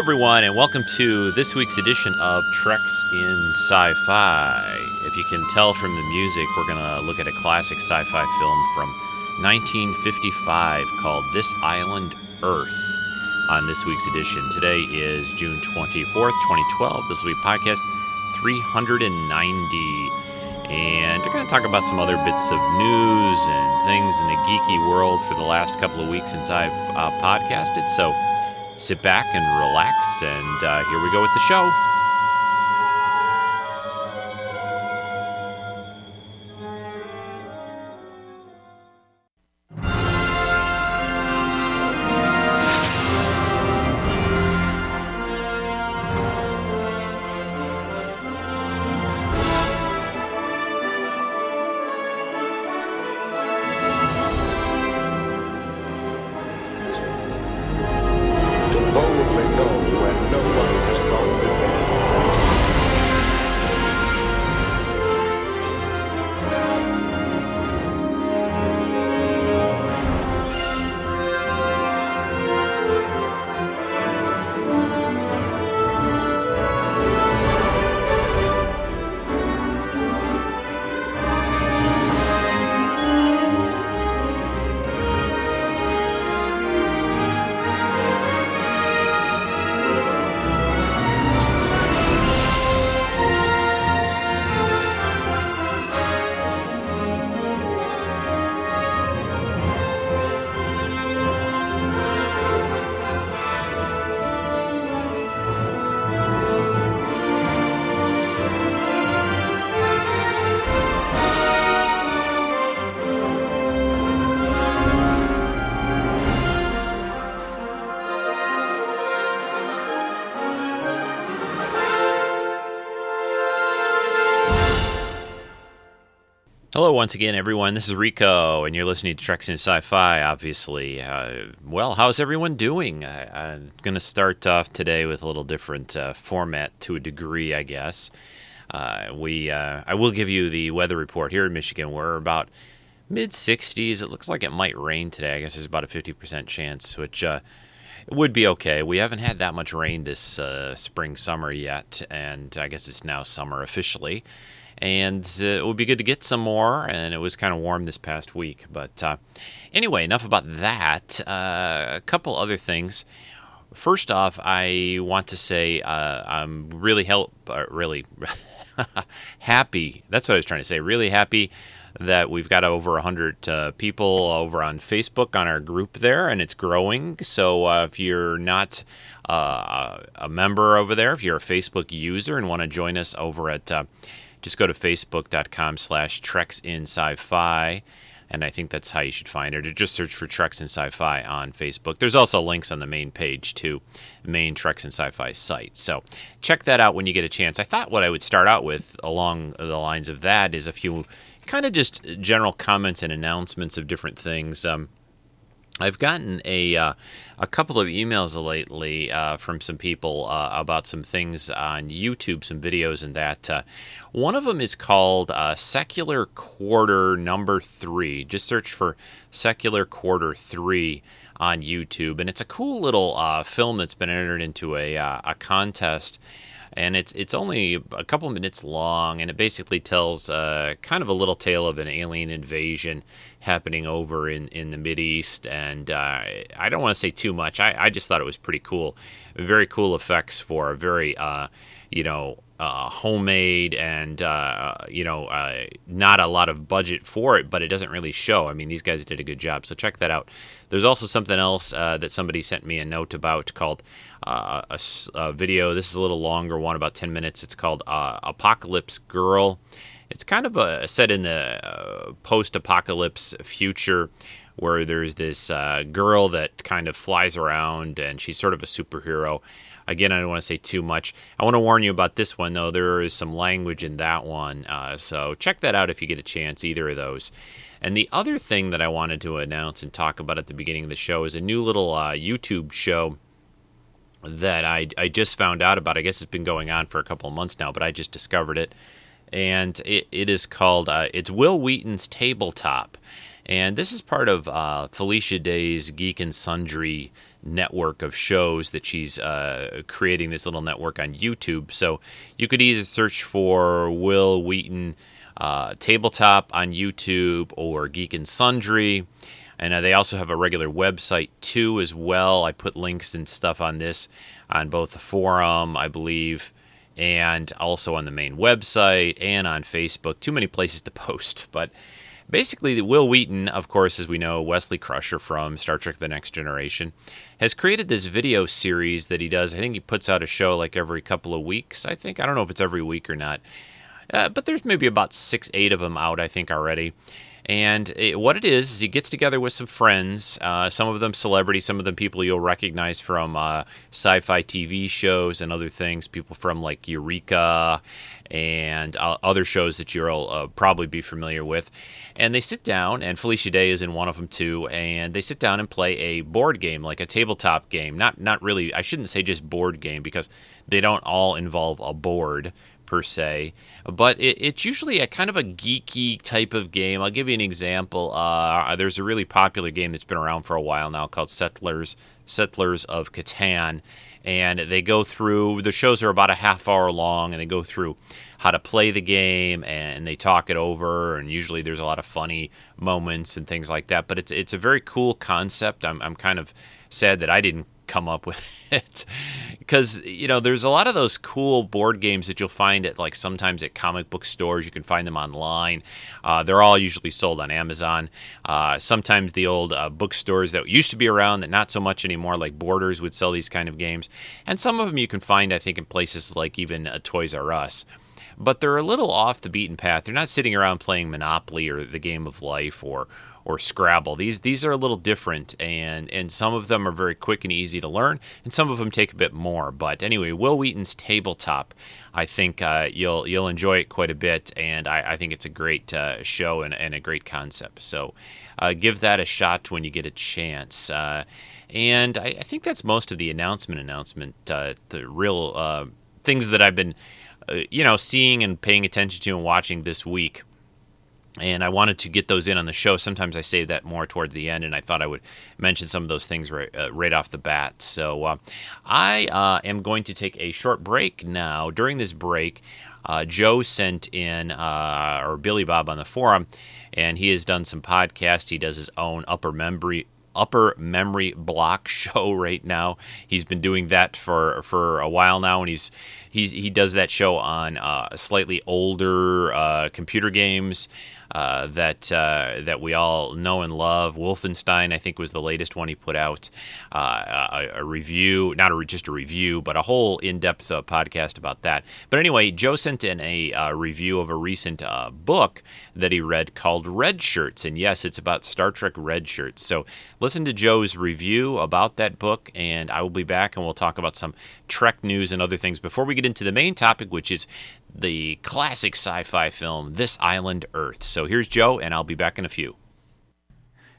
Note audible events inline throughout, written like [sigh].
Everyone, and welcome to this week's edition of Treks in Sci Fi. If you can tell from the music, we're going to look at a classic sci fi film from 1955 called This Island Earth on this week's edition. Today is June 24th, 2012. This will be podcast 390. And we're going to talk about some other bits of news and things in the geeky world for the last couple of weeks since I've uh, podcasted. So sit back and relax, and uh, here we go with the show. Once again, everyone. This is Rico, and you're listening to Treks in Sci-Fi. Obviously, uh, well, how's everyone doing? I, I'm going to start off today with a little different uh, format to a degree, I guess. Uh, we, uh, I will give you the weather report here in Michigan. We're about mid 60s. It looks like it might rain today. I guess there's about a 50% chance, which uh, would be okay. We haven't had that much rain this uh, spring summer yet, and I guess it's now summer officially and uh, it would be good to get some more. And it was kind of warm this past week. But uh, anyway, enough about that. Uh, a couple other things. First off, I want to say uh, I'm really help, uh, really [laughs] happy. That's what I was trying to say. Really happy that we've got over 100 uh, people over on Facebook on our group there, and it's growing. So uh, if you're not uh, a member over there, if you're a Facebook user and want to join us over at uh, just go to facebook.com slash treks in sci-fi and i think that's how you should find it. Or just search for treks in sci-fi on facebook. There's also links on the main page to main treks in sci-fi site. So check that out when you get a chance. I thought what i would start out with along the lines of that is a few kind of just general comments and announcements of different things. Um, I've gotten a uh, a couple of emails lately uh, from some people uh, about some things on YouTube, some videos, and that. Uh, one of them is called uh, Secular Quarter Number Three. Just search for Secular Quarter Three on YouTube, and it's a cool little uh, film that's been entered into a a contest and it's it's only a couple minutes long, and it basically tells uh, kind of a little tale of an alien invasion happening over in, in the Mid East. And uh, I don't want to say too much. I, I just thought it was pretty cool, very cool effects for a very uh, you know uh, homemade and uh, you know uh, not a lot of budget for it, but it doesn't really show. I mean, these guys did a good job, so check that out. There's also something else uh, that somebody sent me a note about called uh, a, a video. This is a little longer one, about 10 minutes. It's called uh, Apocalypse Girl. It's kind of a set in the uh, post-apocalypse future where there's this uh, girl that kind of flies around and she's sort of a superhero. Again, I don't want to say too much. I want to warn you about this one, though. There is some language in that one. Uh, so check that out if you get a chance, either of those. And the other thing that I wanted to announce and talk about at the beginning of the show is a new little uh, YouTube show that I, I just found out about. I guess it's been going on for a couple of months now, but I just discovered it. And it, it is called, uh, it's Wil Wheaton's Tabletop. And this is part of uh, Felicia Day's Geek and Sundry network of shows that she's uh, creating this little network on YouTube. So you could either search for Wil Wheaton uh, Tabletop on YouTube or Geek and Sundry. And uh, they also have a regular website too, as well. I put links and stuff on this on both the forum, I believe, and also on the main website and on Facebook. Too many places to [laughs] post, but basically, Wil Wheaton, of course, as we know, Wesley Crusher from Star Trek The Next Generation, has created this video series that he does. I think he puts out a show like every couple of weeks. I think. I don't know if it's every week or not. Uh, but there's maybe about six, eight of them out, I think, already. And it, what it is is he gets together with some friends, uh, some of them celebrities, some of them people you'll recognize from uh, sci-fi TV shows and other things. People from like Eureka and uh, other shows that you'll uh, probably be familiar with. And they sit down, and Felicia Day is in one of them too. And they sit down and play a board game, like a tabletop game. Not not really. I shouldn't say just board game because they don't all involve a board per se, but it, it's usually a kind of a geeky type of game. I'll give you an example. Uh, there's a really popular game that's been around for a while now called Settlers Settlers of Catan, and they go through. The shows are about a half hour long, and they go through how to play the game and they talk it over. And usually there's a lot of funny moments and things like that. But it's it's a very cool concept. I'm I'm kind of sad that I didn't come up with [laughs] it. Because you know there's a lot of those cool board games that you'll find at like sometimes at comic book stores. You can find them online. Uh, they're all usually sold on amazon. Uh, sometimes the old uh, bookstores that used to be around that not so much anymore like borders would sell these kind of games. And some of them you can find i think in places like even uh, toys r us. But they're a little off the beaten path. They're not sitting around playing monopoly or the game of life or or Scrabble. These these are a little different, and and some of them are very quick and easy to learn, and some of them take a bit more. But anyway, Wil Wheaton's tabletop, I think uh, you'll you'll enjoy it quite a bit, and I, I think it's a great uh, show and, and, a great concept. So uh, give that a shot when you get a chance. Uh, and I, I, think that's most of the announcement. Announcement, uh, the real uh, things that I've been, you know, seeing and paying attention to and watching this week and I wanted to get those in on the show. Sometimes I save that more towards the end, and I thought I would mention some of those things right, uh, right off the bat. So uh, I uh, am going to take a short break now. During this break, uh, Joe sent in, uh, or Billy Bob on the forum, and he has done some podcast. He does his own upper memory upper memory block [laughs] show right now. He's been doing that for for a while now, and he's he's he does that show on uh, slightly older computer games uh, that uh, that we all know and love. Wolfenstein, I think, was the latest one he put out. Uh, a, a, review, not a, just a review, but a whole in-depth uh, podcast about that. But anyway, Joe sent in a uh, review of a recent book that he read called Red Shirts, and yes, it's about Star Trek Red Shirts. So listen to Joe's review about that book, and I will be back, and we'll talk about some Trek news and other things before we get into the main topic, which is the classic sci fi film, This Island Earth. So here's Joe, and I'll be back in a few.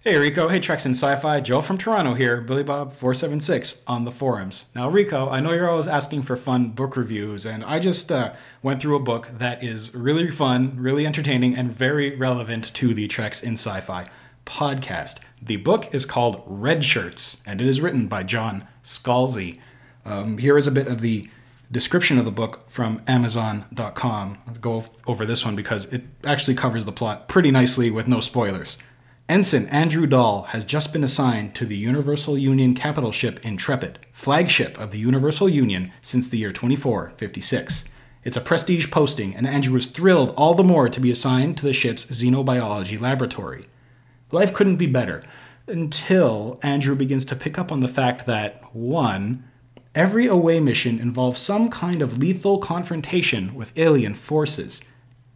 Hey Rico, hey Treks and Sci-Fi, Joe from Toronto here, Billy Bob 476 on the forums. Now Rico, I know you're always asking for fun book reviews, and I just uh, went through a book that is really fun, really entertaining, and very relevant to the Treks in Sci-Fi podcast. The book is called Red Shirts, and it is written by John Scalzi. Um, here is a bit of the description of the book from Amazon.com. I'll go over this one because it actually covers the plot pretty nicely with no spoilers. Ensign Andrew Dahl has just been assigned to the Universal Union capital ship Intrepid, flagship of the Universal Union since the year 2456. It's a prestige posting, and Andrew was thrilled all the more to be assigned to the ship's xenobiology laboratory. Life couldn't be better until Andrew begins to pick up on the fact that, one, Every away mission involves some kind of lethal confrontation with alien forces.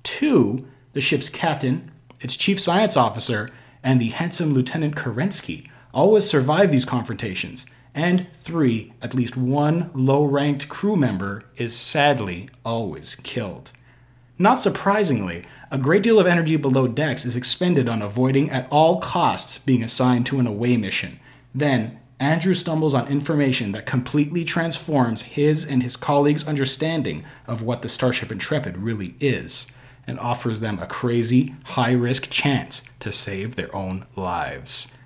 Two, the ship's captain, its chief science officer, and the handsome Lieutenant Kerensky always survive these confrontations. And three, at least one low ranked crew member is sadly always killed. Not surprisingly, a great deal of energy below decks is expended on avoiding at all costs being assigned to an away mission. Then, Andrew stumbles on information that completely transforms his and his colleagues' understanding of what the Starship Intrepid really is and offers them a crazy, high risk chance to save their own lives.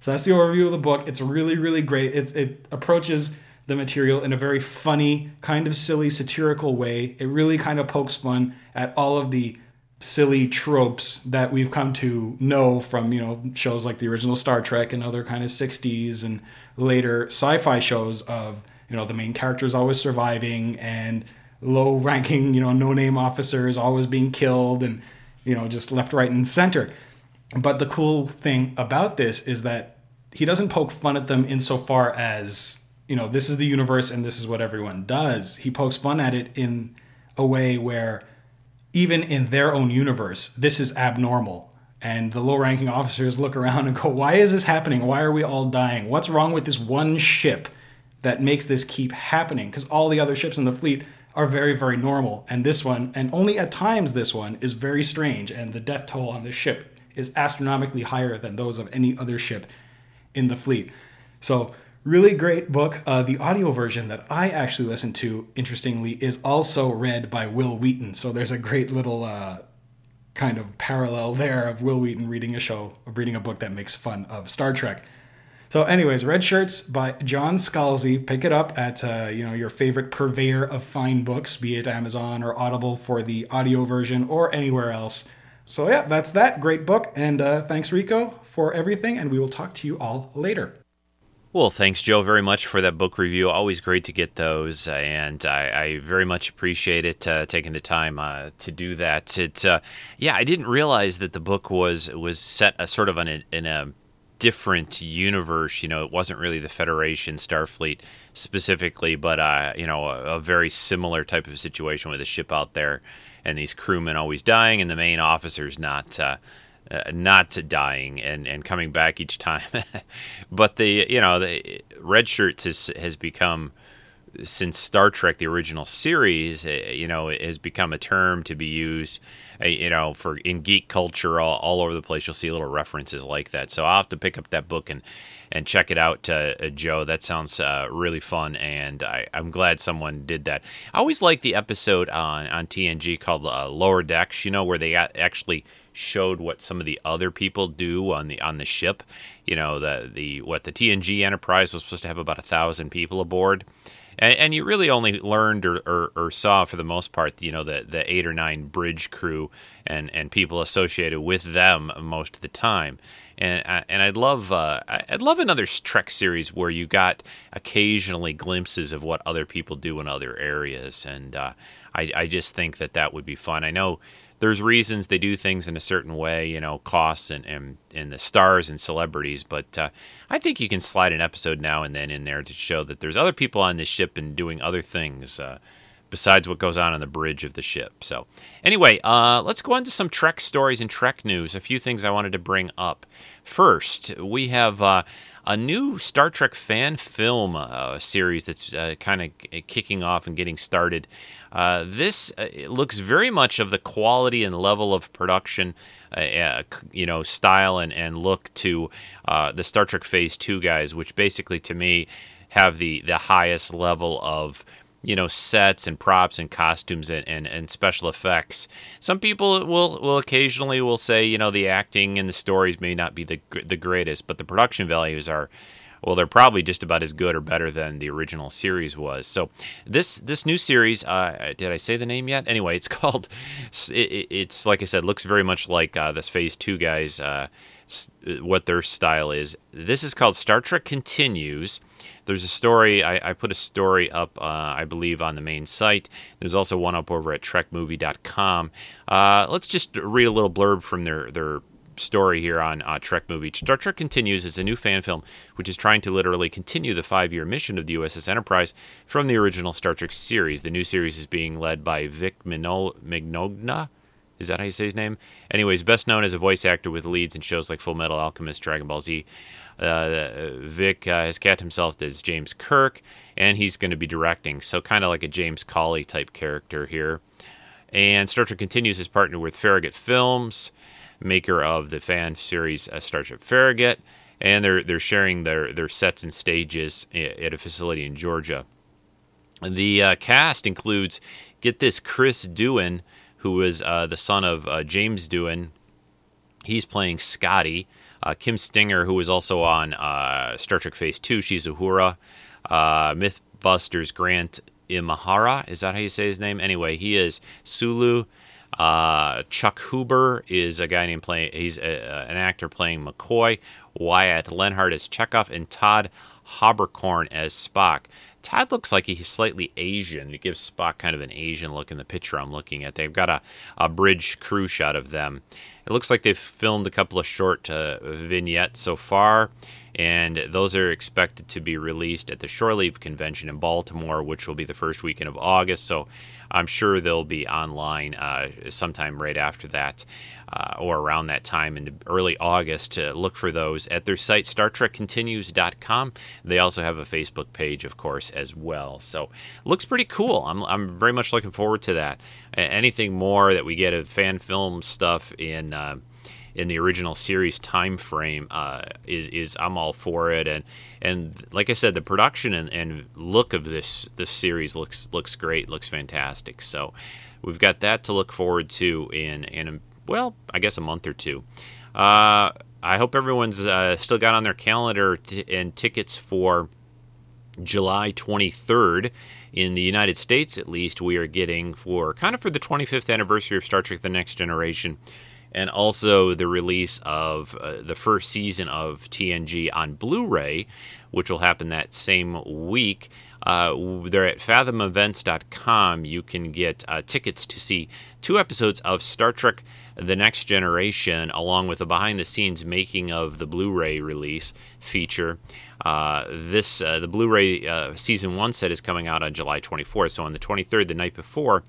So that's the overview of the book. It's really, really great. It, it approaches the material in a very funny, kind of silly, satirical way. It really kind of pokes fun at all of the silly tropes that we've come to know from you know shows like the original Star Trek and other kind of 60s and later sci-fi shows of you know the main characters always surviving and low ranking you know no name officers always being killed and you know just left right and center. But the cool thing about this is that he doesn't poke fun at them insofar as you know this is the universe and this is what everyone does. He pokes fun at it in a way where even in their own universe, this is abnormal. And the low ranking officers look around and go, Why is this happening? Why are we all dying? What's wrong with this one ship that makes this keep happening? Because all the other ships in the fleet are very, very normal. And this one, and only at times this one, is very strange. And the death toll on this ship is astronomically higher than those of any other ship in the fleet. So Really great book. Uh, the audio version that I actually listened to, interestingly, is also read by Wil Wheaton. So there's a great little uh, kind of parallel there of Wil Wheaton reading a show, reading a book that makes fun of Star Trek. So, anyways, Red Shirts by John Scalzi. Pick it up at uh, you know your favorite purveyor of fine books, be it Amazon or Audible for the audio version or anywhere else. So yeah, that's that great book. And uh, thanks Rico for everything, and we will talk to you all later. Well, thanks, Joe, very much for that book review. Always great to get those, and I, I very much appreciate it uh, taking the time uh, to do that. It, uh, yeah, I didn't realize that the book was was set a sort of an, in a different universe. You know, it wasn't really the Federation, Starfleet specifically, but uh, you know, a, a, very similar type of situation with a ship out there, and these crewmen always dying, and the main officers not uh, not dying and, and coming back each time. [laughs] but the you know the red shirts has has become since Star Trek the original series, uh, you know, has become a term to be used, uh, you know, for in geek culture all, all over the place. You'll see little references like that. So I'll have to pick up that book and and check it out, uh, uh Joe. That sounds uh, really fun, and I, am glad someone did that. I always like the episode on on TNG called Lower Decks. You know, where they actually showed what some of the other people do on the on the ship. You know, the the what the TNG Enterprise was supposed to have about a thousand people aboard. And, and you really only learned or, or, or, saw for the most part, you know, the, the eight or nine bridge crew and, and people associated with them most of the time and uh, and I'd love uh, I'd love another Trek series where you got occasionally glimpses of what other people do in other areas, and uh, I I just think that that would be fun. I know there's reasons they do things in a certain way, you know, costs and, and, and the stars and celebrities. But uh, I think you can slide an episode now and then in there to show that there's other people on this ship and doing other things uh, besides what goes on on the bridge of the ship. So, anyway, uh, let's go on to some Trek stories and Trek news. A few things I wanted to bring up. First, we have uh, a new Star Trek fan film uh, series that's uh, kind of kicking off and getting started. Uh, this uh, looks very much of the quality and level of production, uh, uh, you know, style and, and look to the Star Trek Phase 2 guys, which basically to me have the, the highest level of you know sets and props and costumes and, and, and special effects. Some people will will occasionally will say you know the acting and the stories may not be the the greatest, but the production values are well, they're probably just about as good or better than the original series was. So this this new series, uh, did I say the name yet? Anyway, it's [laughs] called. It, it's like I said, looks very much like uh, this Phase Two guys. Uh, what their style is. This is called Star Trek Continues. There's a story, I, I put a story up, uh, I believe, on the main site. There's also one up over at trekmovie.com. Uh, let's just read a little blurb from their, their story here on uh, Trek Movie. Star Trek Continues is a new fan film which is trying to literally continue the five year mission of the USS Enterprise from the original Star Trek series. The new series is being led by Vic Mignogna. Is that how you say his name? Anyways, best known as a voice actor with leads in shows like Full Metal Alchemist, Dragon Ball Z. Uh, Vic uh, has cast himself as James Kirk, and he's going to be directing. So, kind of like a James Cawley type character here. And Star Trek continues his partner with Farragut Films, maker of the fan series uh, Star Trek Farragut, and they're they're sharing their their sets and stages at a facility in Georgia. The uh, cast includes, get this, Chris Doohan, who was uh, the son of uh, James Doohan, He's playing Scotty. Uh, Kim Stinger, who was also on uh, Star Trek Phase 2, she's Uhura. Uh, Mythbusters Grant Imahara, is that how you say his name? Anyway, he is Sulu. Uh, Chuck Huber is a guy named playing. He's a, an actor playing McCoy. Wyatt Lenhart as Chekov, and Todd Haberkorn as Spock. Todd looks like he's slightly Asian. It gives Spock kind of an Asian look in the picture I'm looking at. They've got a, a bridge crew shot of them. It looks like they've filmed a couple of short uh, vignettes so far, and those are expected to be released at the Shore Leave Convention in Baltimore, which will be the first weekend of August. So I'm sure they'll be online uh, sometime right after that uh, or around that time in early August to look for those at their site, StarTrekContinues.com. They also have a Facebook page, of course, as well. So looks pretty cool. I'm, I'm very much looking forward to that. Anything more that we get of fan film stuff in. Uh, in the original series time frame uh, is is I'm all for it and and like I said the production and, and look of this this series looks looks great looks fantastic so we've got that to look forward to in in well, I guess a month or two. Uh, I hope everyone's uh, still got on their calendar t- and tickets for July 23rd. In the United States, at least, we are getting for kind of for the 25th anniversary of Star Trek The Next Generation and also the release of uh, the first season of TNG on Blu ray, which will happen that same week. Uh, they're at fathomevents.com. You can get uh, tickets to see two episodes of Star Trek the Next Generation, along with a behind the scenes making of the Blu ray release feature. Uh, this uh, The Blu ray uh, season one set is coming out on July 24th. So on the 23rd, the night before,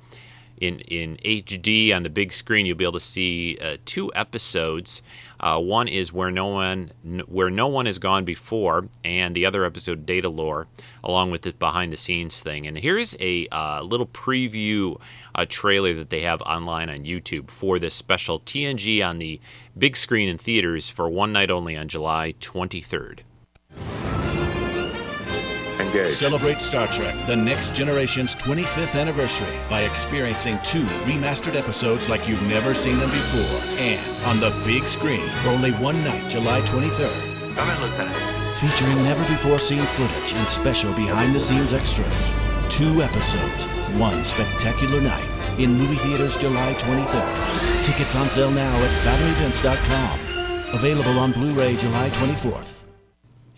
in, in HD on the big screen, you'll be able to see uh, two episodes. Uh, one is where no one where no one has gone before, and the other episode, Data Lore, along with the behind the scenes thing. And here's a uh, little preview, a trailer that they have online on YouTube for this special TNG on the big screen in theaters for one night only on July 23rd. Engage. Celebrate Star Trek The Next Generation's 25th anniversary by experiencing two remastered episodes like you've never seen them before. And on the big screen for only one night, July 23rd. Come in, Lieutenant. Featuring never before seen footage and special behind the scenes extras. Two episodes, one spectacular night in movie theaters July 23rd. Tickets on sale now at fathomevents.com. Available on Blu ray July 24th.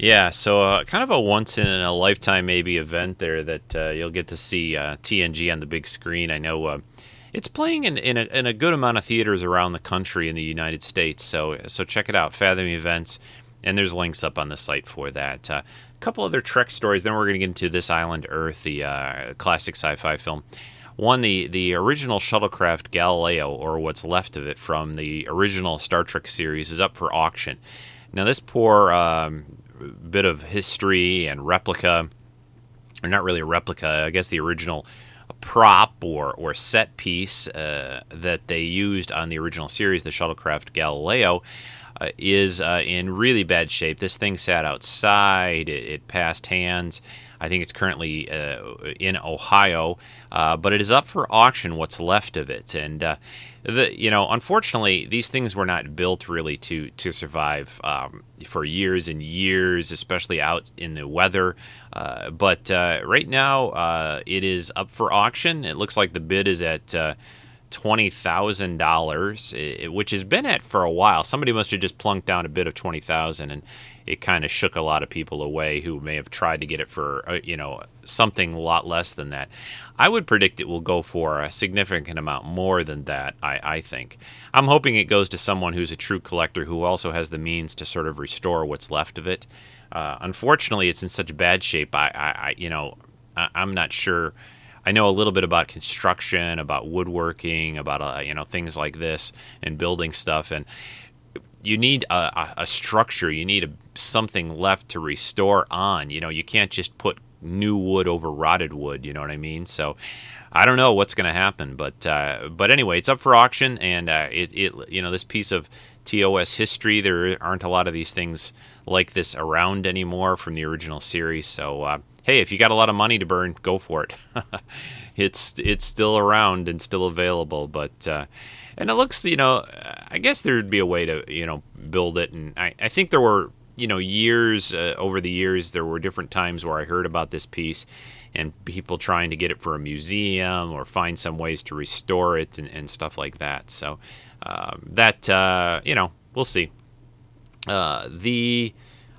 Yeah, so uh, kind of a once in a lifetime maybe event there that uh, you'll get to see uh, TNG on the big screen. I know uh, it's playing in, in a, in, a, good amount of theaters around the country in the United States. So so check it out, Fathom Events, and there's links up on the site for that. Uh, a couple other Trek stories. Then we're going to get into This Island Earth, the uh, classic sci-fi film. One, the the original shuttlecraft Galileo, or what's left of it from the original Star Trek series, is up for auction. Now, this poor um, bit of history and replica, or not really a replica, I guess the original prop or, or set piece uh, that they used on the original series, the shuttlecraft Galileo, uh, is uh, in really bad shape. This thing sat outside, it, it passed hands. I think it's currently uh, in Ohio, uh, but it is up for auction. What's left of it, and uh, the you know, unfortunately, these things were not built really to to survive um, for years and years, especially out in the weather. Uh, but uh, right now, uh, it is up for auction. It looks like the bid is at twenty thousand dollars, which has been at for a while. Somebody must have just plunked down a bid of twenty thousand, and it kind of shook a lot of people away who may have tried to get it for uh, you know something a lot less than that. I would predict it will go for a significant amount more than that. I, I think. I'm hoping it goes to someone who's a true collector who also has the means to sort of restore what's left of it. Uh, unfortunately, it's in such bad shape. I, I, I you know, I, I'm not sure. I know a little bit about construction, about woodworking, about uh, you know things like this, and building stuff, and you need a, a structure. You need a, something left to restore on. You know, you can't just put new wood over rotted wood. You know what I mean? So. I don't know what's going to happen, but uh, but anyway, it's up for auction, and uh, it, it you know this piece of TOS history. There aren't a lot of these things like this around anymore from the original series. So uh, hey, if you got a lot of money to burn, go for it. [laughs] it's it's still around and still available, but uh, and it looks, you know, I guess there'd be a way to, you know, build it. And I, I think there were, you know, years uh, over the years, there were different times where I heard about this piece and people trying to get it for a museum or find some ways to restore it and, and stuff like that. So um, that, uh, you know, we'll see. Uh, the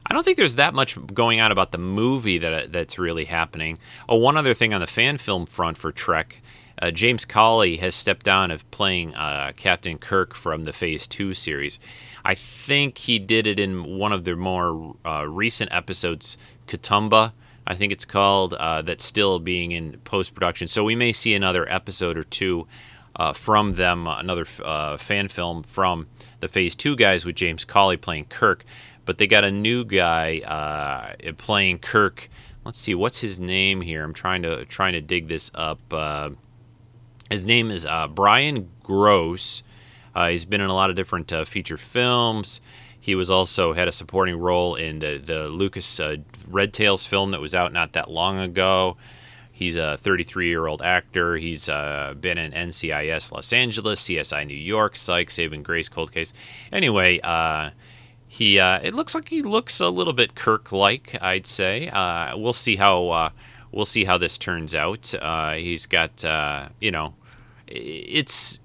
I don't think there's that much going on about the movie that that's really happening. Oh, one other thing on the fan film front for Trek, uh, James Cawley has stepped down of playing uh, Captain Kirk from the Phase Two series. I think he did it in one of the more uh, recent episodes, Kitumba. I think it's called. Uh, that's still being in post production, so we may see another episode or two uh, from them, another uh, fan film from the Phase Two guys with James Cawley playing Kirk but they got a new guy uh, playing Kirk. Let's see, what's his name here? I'm trying to trying to dig this up. Uh, his name is Brian Gross. Uh, he's been in a lot of different uh, feature films. He was also had a supporting role in the the Lucas uh, Red Tails film that was out not that long ago. He's a 33 year old actor. He's uh, been in NCIS Los Angeles, CSI New York, Psych, Saving Grace, Cold Case. Anyway, uh, he uh, it looks like he looks a little bit Kirk-like, I'd say. Uh, we'll see how uh, we'll see how this turns out. He's got you know, it's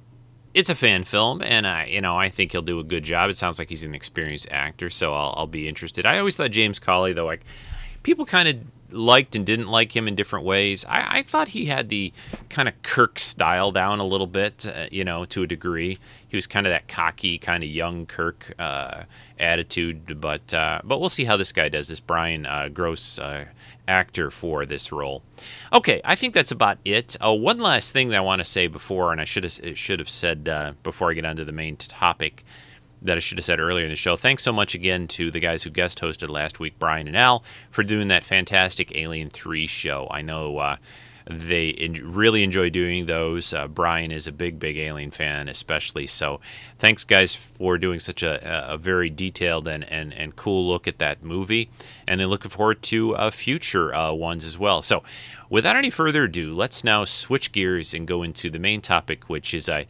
it's a fan film, and I you know I think he'll do a good job. It sounds like he's an experienced actor, so I'll, I'll be interested. I always thought James Cawley though, like people kind of liked and didn't like him in different ways. I, I thought he had the kind of Kirk style down a little bit, uh, you know, to a degree. He was kind of that cocky, kind of young Kirk uh, attitude, but uh, but we'll see how this guy does. This Brian uh, Gross uh, actor for this role. Okay, I think that's about it. Uh, one last thing that I want to say before, and I should have should have said before I get onto the main topic that I should have said earlier in the show. Thanks so much again to the guys who guest hosted last week, Brian and Al, for doing that fantastic Alien 3 show. I know uh, they really enjoy doing those. Uh, Brian is a big, big Alien fan, especially. So thanks, guys, for doing such a, a very detailed and, and, and cool look at that movie. And then looking forward to uh, future uh, ones as well. So without any further ado, let's now switch gears and go into the main topic, which is a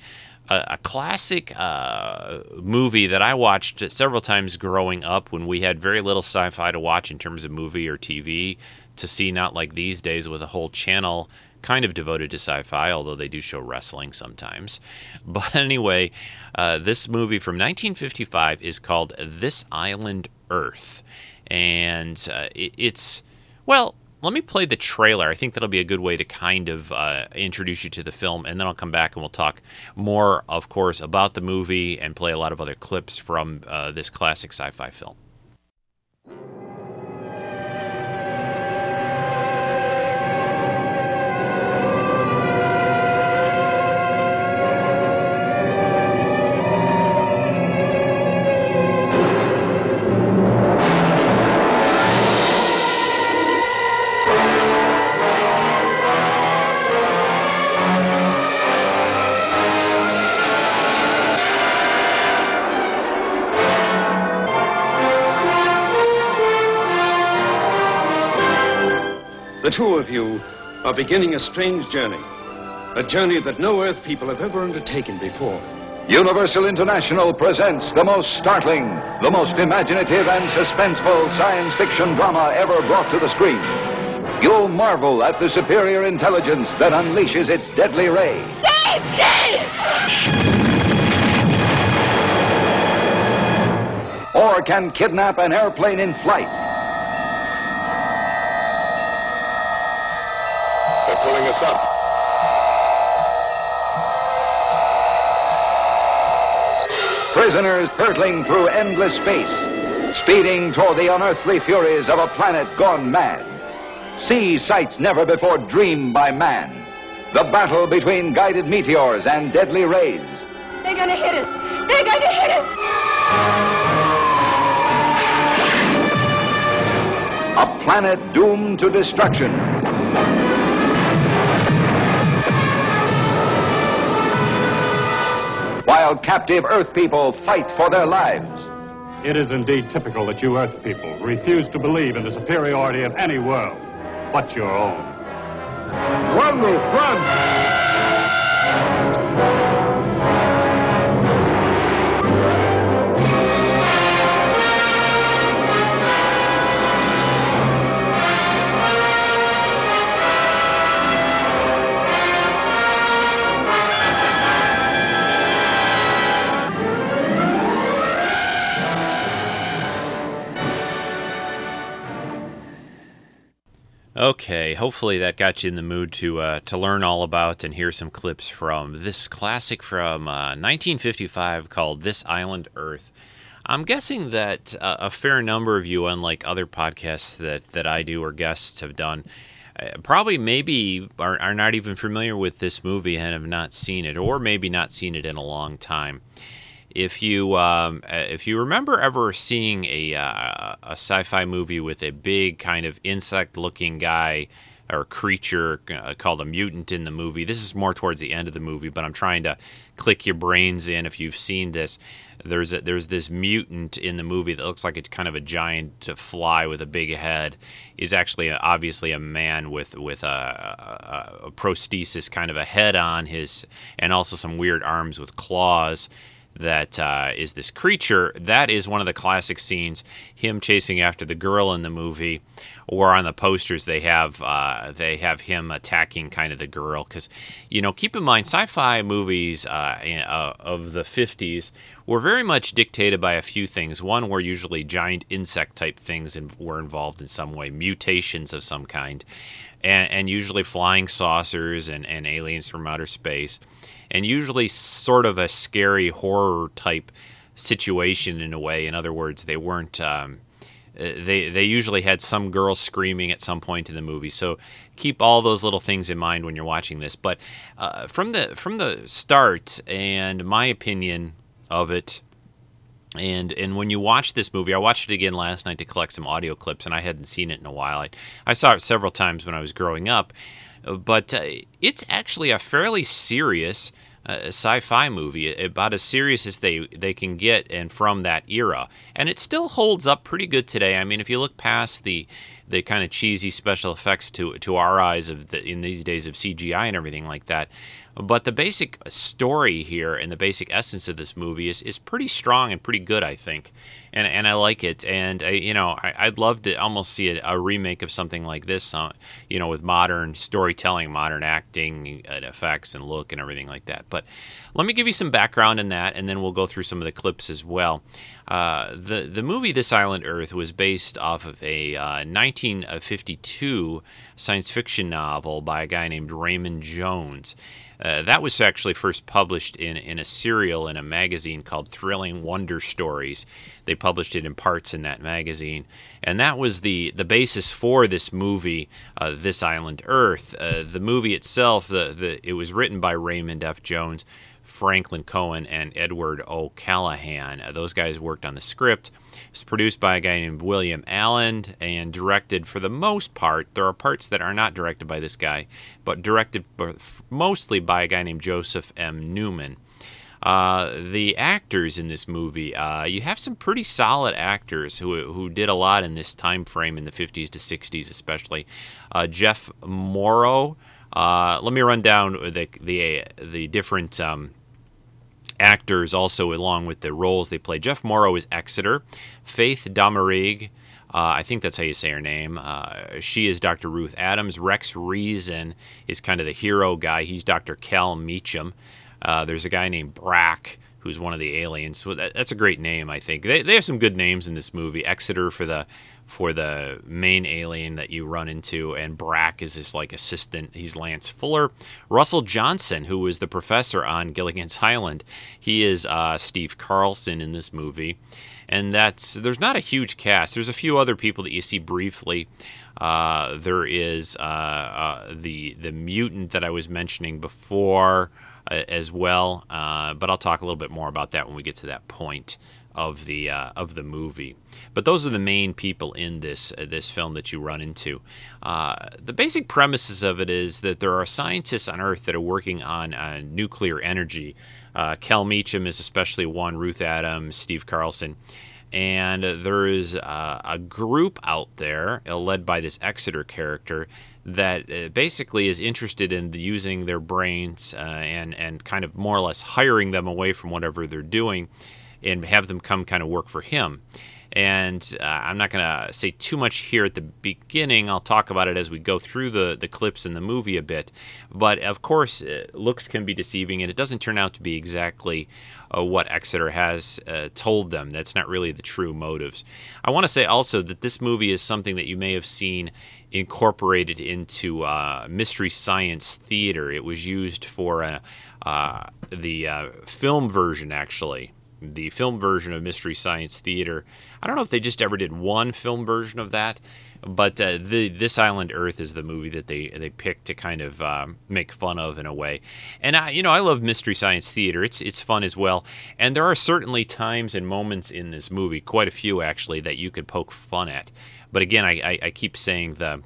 a, classic uh, movie that I watched several times growing up when we had very little sci fi to watch in terms of movie or TV to see, not like these days with a whole channel kind of devoted to sci fi, although they do show wrestling sometimes. [laughs] But anyway, uh, this movie from 1955 is called This Island Earth. And uh, it, it's, well, let me play the trailer. I think that'll be a good way to kind of uh, introduce you to the film, and then I'll come back and we'll talk more, of course, about the movie and play a lot of other clips from uh, this classic sci fi film. Two of you are beginning a strange journey. A journey that no Earth people have ever undertaken before. Universal International presents the most startling, the most imaginative and suspenseful science fiction drama ever brought to the screen. You'll marvel at the superior intelligence that unleashes its deadly ray. Dave! Dave! Or can kidnap an airplane in flight. They're pulling us up. Prisoners hurtling through endless space, speeding toward the unearthly furies of a planet gone mad. See sights never before dreamed by man. The battle between guided meteors and deadly rays. They're gonna hit us! They're gonna hit us! A planet doomed to destruction. While captive Earth people fight for their lives. It is indeed typical that you Earth people refuse to believe in the superiority of any world but your own. Run, Ruth, run! Okay, hopefully that got you in the mood to uh, to learn all about and hear some clips from this classic from uh, 1955 called "This Island Earth." I'm guessing that uh, a fair number of you, unlike other podcasts that that I do or guests have done, uh, probably maybe are, are not even familiar with this movie and have not seen it, or maybe not seen it in a long time if you um, uh, if you remember ever seeing a uh, a sci-fi movie with a big kind of insect-looking guy or creature uh, called a mutant in the movie, this is more towards the end of the movie, but I'm trying to click your brains in if you've seen this. There's a, there's this mutant in the movie that looks like a kind of a giant fly with a big head. Is actually a, obviously a man with with a, a, a prosthesis, kind of a head on his, and also some weird arms with claws that uh, is this creature. That is one of the classic scenes. Him chasing after the girl in the movie, or on the posters they have uh, they have him attacking kind of the girl. Because you know, keep in mind, sci-fi movies uh, uh of the '50s were very much dictated by a few things. One were usually giant insect type things and were involved in some way, mutations of some kind, and, and usually flying saucers and, and aliens from outer space and usually sort of a scary horror type situation in a way. In other words, they weren't. Um, they they usually had some girl screaming at some point in the movie. So keep all those little things in mind when you're watching this. But uh, from the from the start, and my opinion of it. And and when you watch this movie, I watched it again last night to collect some audio clips, and I hadn't seen it in a while. I, I saw it several times when I was growing up, but uh, it's actually a fairly serious uh, sci-fi movie, about as serious as they they can get, and from that era, and it still holds up pretty good today. I mean, if you look past the the kind of cheesy special effects to to our eyes of the, in these days of CGI and everything like that, but the basic story here and the basic essence of this movie is, is pretty strong and pretty good, I think. And, and I like it. And, I, you know, I, would love to almost see a, a, remake of something like this, uh, you know, with modern storytelling, modern acting and effects and look and everything like that. But let me give you some background in that, and then we'll go through some of the clips as well. Uh, the, the movie This Island Earth was based off of a uh, 1952 science fiction novel by a guy named Raymond Jones. Uh, that was actually first published in, in a serial in a magazine called Thrilling Wonder Stories. They published it in parts in that magazine, and that was the the basis for this movie, uh, This Island Earth. Uh, the movie itself, the, the it was written by Raymond F. Jones, Franklin Coen, and Edward O'Callaghan. Uh, those guys worked on the script. It's produced by a guy named William Alland and directed for the most part. There are parts that are not directed by this guy, but directed mostly by a guy named Joseph M. Newman. Uh, the actors in this movie, uh, you have some pretty solid actors who, who did a lot in this time frame in the 50s to 60s, especially. Uh, Jeff Morrow. Uh, let me run down the the the different um, actors also along with the roles they play. Jeff Morrow is Exeter. Faith Domergue, uh, I think that's how you say her name. Uh, she is Dr. Ruth Adams. Rex Reason is kind of the hero guy. He's Dr. Cal Meacham. Uh, there's a guy named Brack who's one of the aliens. So that, that's a great name, I think. They, they have some good names in this movie. Exeter for the for the main alien that you run into, and Brack is his like assistant. He's Lance Fuller. Russell Johnson, who is the professor on Gilligan's Island, he is uh, Steve Carlson in this movie. And that's there's not a huge cast. There's a few other people that you see briefly. Uh, there is uh, uh the the mutant that I was mentioning before uh, as well, uh, but I'll talk a little bit more about that when we get to that point of the uh, of the movie. But those are the main people in this uh, this film that you run into. Uh, the basic premises of it is that there are scientists on Earth that are working on uh, nuclear energy. Uh, Cal Meacham is especially one. Ruth Adams, Steve Carlson. And there is uh, a group out there, led by this Exeter character, that basically is interested in using their brains and and kind of more or less hiring them away from whatever they're doing and have them come kind of work for him. And uh, I'm not going to say too much here at the beginning. I'll talk about it as we go through the, the clips in the movie a bit. But of course, uh, looks can be deceiving, and it doesn't turn out to be exactly uh, what Exeter has uh, told them. That's not really the true motives. I want to say also that this movie is something that you may have seen incorporated into uh, Mystery Science Theater. It was used for uh, the film version, actually. The film version of Mystery Science Theater. I don't know if they just ever did one film version of that, but uh, the This Island Earth is the movie that they they picked to kind of um, make fun of in a way. And I, you know, I love Mystery Science Theater. It's it's fun as well. And there are certainly times and moments in this movie, quite a few actually, that you could poke fun at. But again, I, I, I keep saying the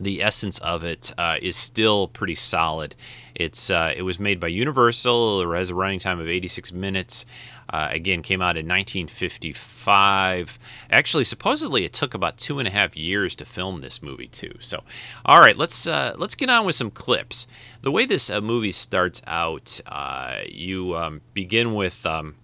the essence of it uh, is still pretty solid. It's uh, it was made by Universal. It has a running time of 86 minutes. Uh, again, came out in 1955. Actually, supposedly it took about two and a half years to film this movie too. So, all right, let's uh, let's get on with some clips. The way this uh, movie starts out, uh, you um, begin with. Um,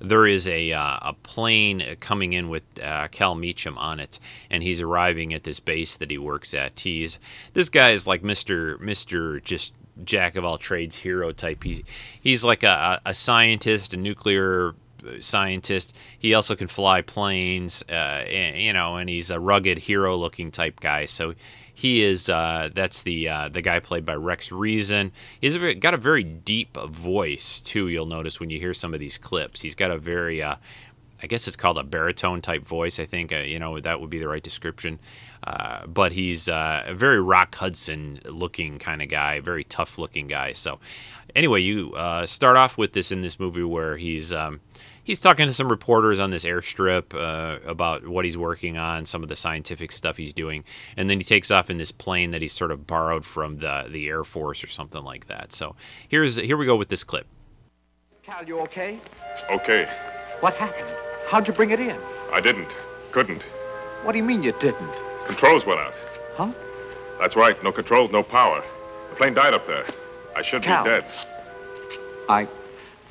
there is a, uh, a plane coming in with uh, Cal Meacham on it, and he's arriving at this base that he works at. He's this guy is like Mister Mister just jack of all trades hero type. He's he's like a, a scientist, a nuclear scientist. He also can fly planes, uh, and, you know, and he's a rugged hero looking type guy. So he is uh, that's the uh, the guy played by Rex Reason. He's got a very deep voice too. You'll notice when you hear some of these clips. He's got a very uh, I guess it's called a baritone type voice. I think uh, you know that would be the right description. Uh, but he's uh, a very Rock Hudson looking kind of guy, very tough looking guy. So anyway, you start off with this in this movie where he's um, he's talking to some reporters on this airstrip uh, about what he's working on, some of the scientific stuff he's doing, and then he takes off in this plane that he's sort of borrowed from the the Air Force or something like that. So here's here we go with this clip. Cal, you okay? Okay. What happened? How'd you bring it in? I didn't. Couldn't. What do you mean you didn't? Controls went out. Huh? That's right. No controls, no power. The plane died up there. I should Cal. be dead. I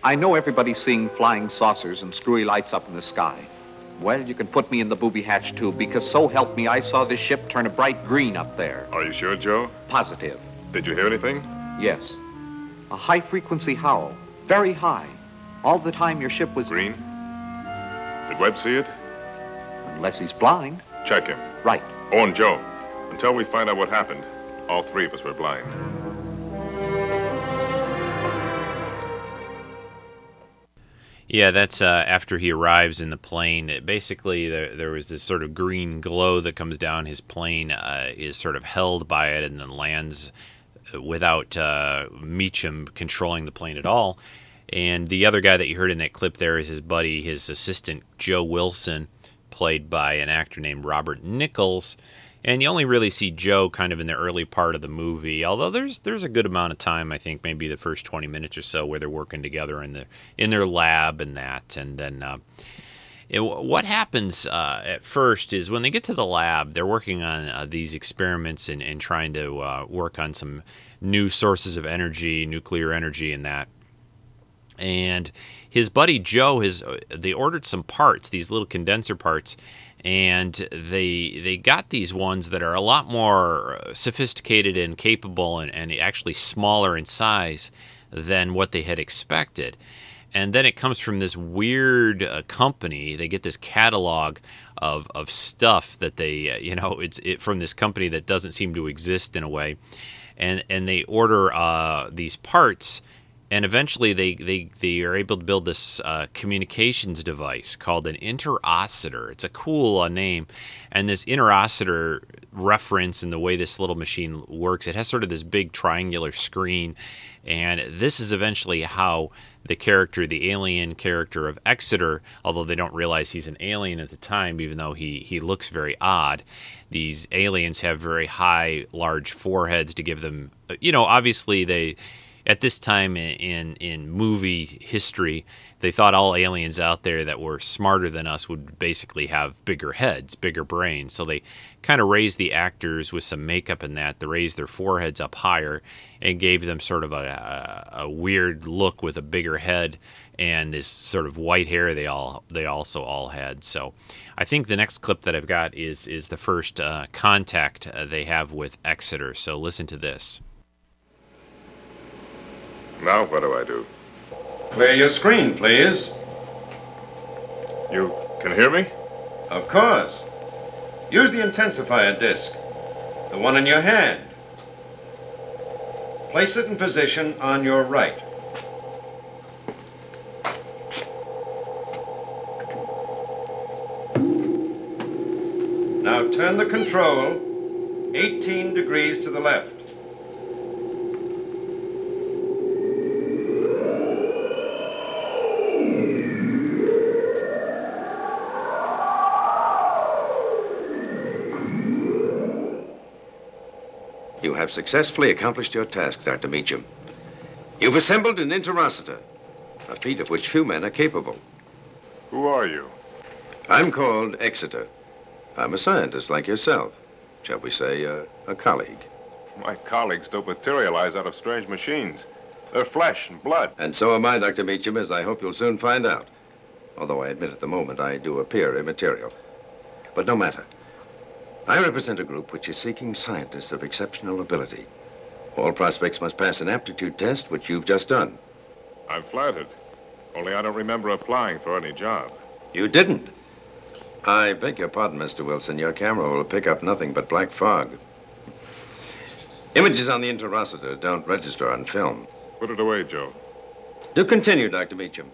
I know everybody's seeing flying saucers and screwy lights up in the sky. Well, you can put me in the booby hatch too, because so help me, I saw this ship turn a bright green up there. Are you sure, Joe? Positive. Did you hear anything? Yes. A high frequency howl. Very high. All the time your ship was. Green? Did Webb see it? Unless he's blind. Check him. Right. Oh, and Joe, until we find out what happened, all three of us were blind. Yeah, that's uh, after he arrives in the plane. It basically, there, there was this sort of green glow that comes down. His plane uh, is sort of held by it and then lands without uh, Meacham controlling the plane at all. And the other guy that you heard in that clip there is his buddy, his assistant, Joe Wilson, played by an actor named Robert Nichols. And you only really see Joe kind of in the early part of the movie, although there's there's a good amount of time, I think, maybe the first 20 minutes or so, where they're working together in the in their lab and that, and then. Uh, it, what happens uh, at first is when they get to the lab, they're working on uh, these experiments and, and trying to uh, work on some new sources of energy, nuclear energy, and that. And his buddy Joe has they ordered some parts, these little condenser parts, and they they got these ones that are a lot more sophisticated and capable and, and actually smaller in size than what they had expected. And then it comes from this weird uh, company. They get this catalog of, of stuff that they uh, you know it's it, from this company that doesn't seem to exist in a way. And and they order uh, these parts and eventually they, they, they are able to build this uh, communications device called an interocitor. It's a cool uh, name. And this interocitor reference and the way this little machine works, it has sort of this big triangular screen. And this is eventually how the character, the alien character of Exeter, although they don't realize he's an alien at the time, even though he, he looks very odd, these aliens have very high, large foreheads to give them, uh, you know, obviously they at this time in, in, in movie history, they thought all aliens out there that were smarter than us would basically have bigger heads, bigger brains. So they kind of raised the actors with some makeup and that. They raised their foreheads up higher and gave them sort of a, a, a weird look with a bigger head and this sort of white hair they all they also all had. So I think the next clip that I've got is is the first uh, contact uh, they have with Exeter. So listen to this. Now what do I do? Clear your screen, please. You can hear me? Of course. Use the intensifier disc, the one in your hand. Place it in position on your right. Now turn the control 18 degrees to the left. Have successfully accomplished your task, Dr. Meacham. You've assembled an interocitor, a feat of which few men are capable. Who are you? I'm called Exeter. I'm a scientist like yourself. Shall we say, uh, a colleague. My colleagues don't materialize out of strange machines. They're flesh and blood. And so am I, Dr. Meacham, as I hope you'll soon find out. Although I admit at the moment I do appear immaterial. But no matter. I represent a group which is seeking scientists of exceptional ability. All prospects must pass an aptitude test, which you've just done. I'm flattered. Only I don't remember applying for any job. You didn't. I beg your pardon, Mr. Wilson. Your camera will pick up nothing but black fog. Images on the interocitor don't register on film. Put it away, Joe. Do continue, Dr. Meacham.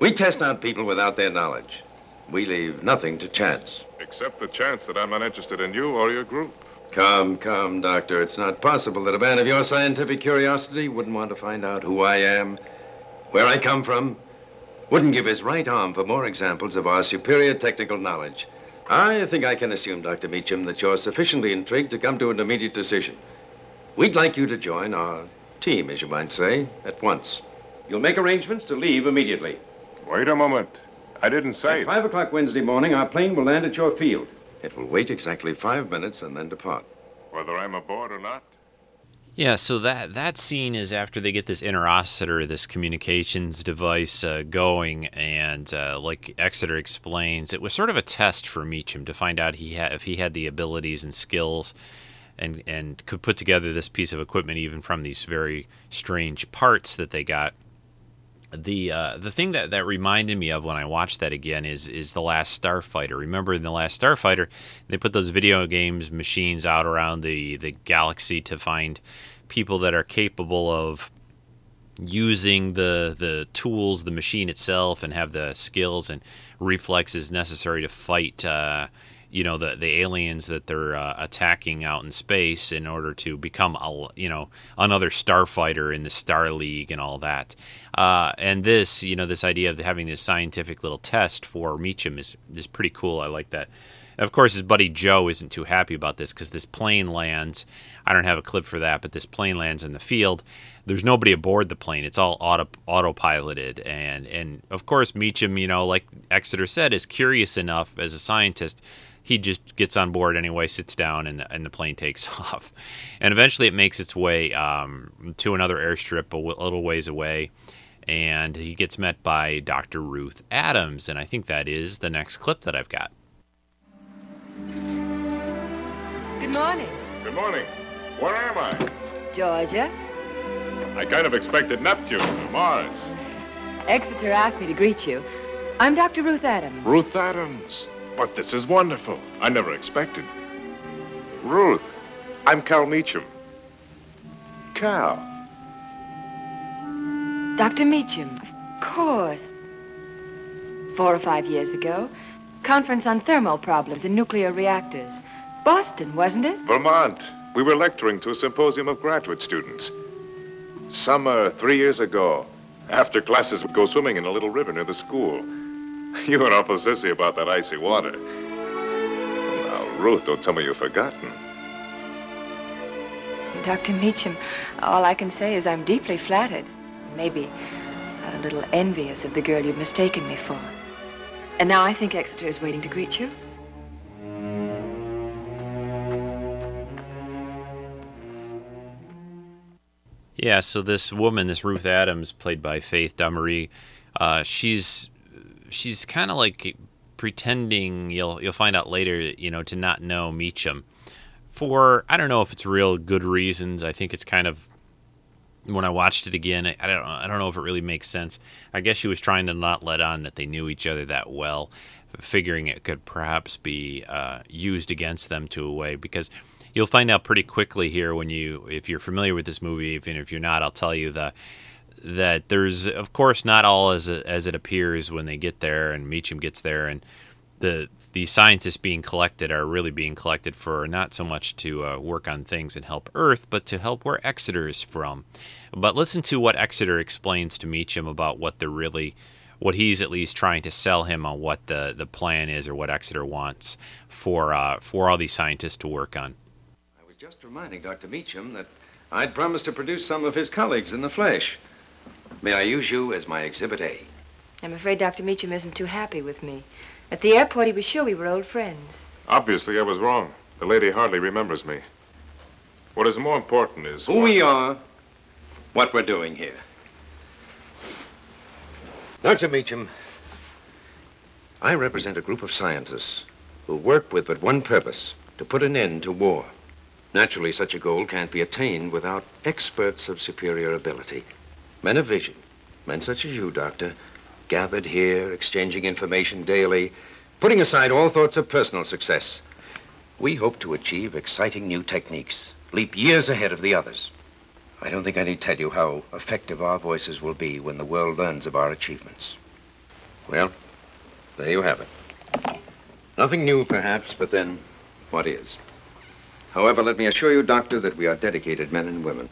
We test out people without their knowledge. We leave nothing to chance. Except the chance that I'm not interested in you or your group. Come, come, Doctor. It's not possible that a man of your scientific curiosity wouldn't want to find out who I am, where I come from, wouldn't give his right arm for more examples of our superior technical knowledge. I think I can assume, Dr. Meacham, that you're sufficiently intrigued to come to an immediate decision. We'd like you to join our team, as you might say, at once. You'll make arrangements to leave immediately. Wait a moment. I didn't say. At 5 o'clock Wednesday morning, our plane will land at your field. It will wait exactly five minutes and then depart. Whether I'm aboard or not? Yeah, so that that scene is after they get this interocitor, this communications device uh, going, and uh, like Exeter explains, it was sort of a test for Meacham to find out he had if he had the abilities and skills, and and could put together this piece of equipment even from these very strange parts that they got. The uh, the thing that, that reminded me of when I watched that again is is the Last Starfighter. Remember in the Last Starfighter, they put those video games machines out around the the galaxy to find people that are capable of using the the tools, the machine itself, and have the skills and reflexes necessary to fight. Uh, you know the the aliens that they're uh, attacking out in space in order to become a you know another starfighter in the Star League and all that. Uh, and this you know this idea of having this scientific little test for Meacham is is pretty cool. I like that. Of course, his buddy Joe isn't too happy about this because this plane lands. I don't have a clip for that, but this plane lands in the field. There's nobody aboard the plane. It's all auto autopiloted, and and of course Meacham, you know, like Exeter said, is curious enough as a scientist he just gets on board anyway, sits down, and, and the plane takes [laughs] off. And eventually it makes its way um, to another airstrip a little ways away. And he gets met by Dr. Ruth Adams. And I think that is the next clip that I've got. Good morning. Good morning. Where am I? Georgia. I kind of expected Neptune or Mars. Exeter asked me to greet you. I'm Dr. Ruth Adams. Ruth Adams. But this is wonderful. I never expected. Ruth, I'm Cal Meacham. Cal. Dr. Meacham, of course. Four or five years ago, conference on thermal problems in nuclear reactors. Boston, wasn't it? Vermont. We were lecturing to a symposium of graduate students. Summer three years ago. After classes, we'd go swimming in a little river near the school. [laughs] You were awful sissy about that icy water. Now, Ruth, don't tell me you've forgotten. Dr. Meacham, all I can say is I'm deeply flattered. Maybe a little envious of the girl you've mistaken me for. And now I think Exeter is waiting to greet you. Yeah, so this woman, this Ruth Adams, played by Faith Domergue, uh, she's she's kind of like pretending. You'll you'll find out later, you know, to not know Meacham for I don't know if it's real good reasons. I think it's kind of when I watched it again, I, don't I don't know if it really makes sense. I guess she was trying to not let on that they knew each other that well, figuring it could perhaps be uh, used against them to a way because you'll find out pretty quickly here when you if you're familiar with this movie, even if you're not, I'll tell you the that there's of course not all as it, as it appears when they get there and Meacham gets there and the the scientists being collected are really being collected for not so much to uh, work on things and help Earth, but to help where Exeter is from. But listen to what Exeter explains to Meacham about what they're really, what he's at least trying to sell him on what the, the plan is or what Exeter wants for uh, for all these scientists to work on. I was just reminding Dr. Meacham that I'd promised to produce some of his colleagues in the flesh. May I use you as my Exhibit A? I'm afraid Dr. Meacham isn't too happy with me. At the airport, he was sure we were old friends. Obviously, I was wrong. The lady hardly remembers me. What is more important is Who we are, what we're doing here. Dr. Meacham, I represent a group of scientists who work with but one purpose to put an end to war. Naturally, such a goal can't be attained without experts of superior ability. Men of vision, men such as you, Doctor, gathered here, exchanging information daily, putting aside all thoughts of personal success. We hope to achieve exciting new techniques, leap years ahead of the others. I don't think I need tell you how effective our voices will be when the world learns of our achievements. Well, there you have it. Nothing new, perhaps, but then, what is? However, let me assure you, Doctor, that we are dedicated men and women,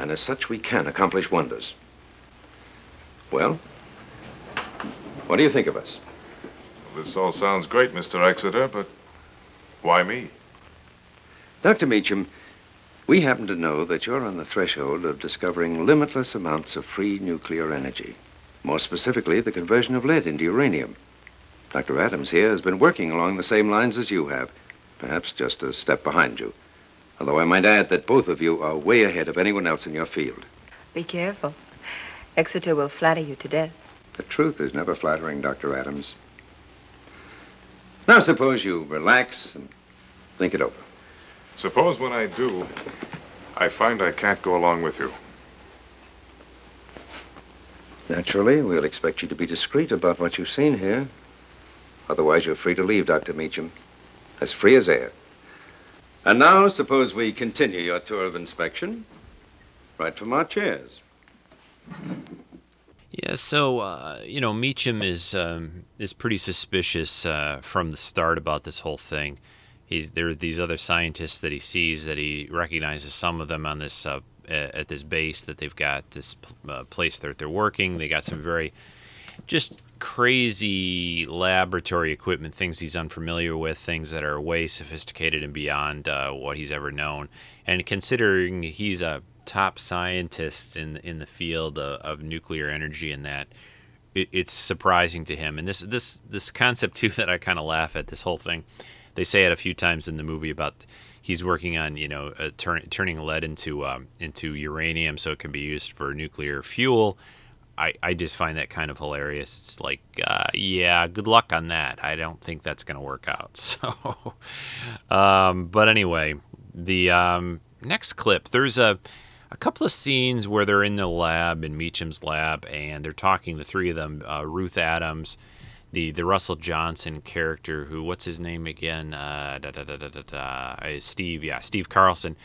and as such, we can accomplish wonders. Well, what do you think of us? This all sounds great, Mr. Exeter, but why me? Dr. Meacham, we happen to know that you're on the threshold of discovering limitless amounts of free nuclear energy. More specifically, the conversion of lead into uranium. Dr. Adams here has been working along the same lines as you have, perhaps just a step behind you. Although I might add that both of you are way ahead of anyone else in your field. Be careful. Exeter will flatter you to death. The truth is never flattering, Dr. Adams. Now, suppose you relax and think it over. Suppose when I do, I find I can't go along with you. Naturally, we'll expect you to be discreet about what you've seen here. Otherwise, you're free to leave, Dr. Meacham. As free as air. And now, suppose we continue your tour of inspection right from our chairs. Yeah, so uh, you know, Meacham is um, is pretty suspicious uh, from the start about this whole thing. He's there are these other scientists that he sees that he recognizes some of them on this uh, at this base that they've got this uh, place that they're working. They got some very just crazy laboratory equipment, things he's unfamiliar with, things that are way sophisticated and beyond uh, what he's ever known. And considering he's a top scientist in in the field of, of nuclear energy and that it, it's surprising to him. And this this this concept too [laughs] that I kind of laugh at this whole thing. They say it a few times in the movie about he's working on you know uh, turn, turning lead into um, into uranium so it can be used for nuclear fuel I, I just find that kind of hilarious. It's like uh, yeah good luck on that. I don't think that's gonna work out [laughs] so um, but anyway the um, next clip there's a a couple of scenes where they're in the lab in Meacham's lab and they're talking the three of them uh, Ruth Adams the the Russell Johnson character who what's his name again? Uh, da, da, da, da da. Steve yeah Steve Carlson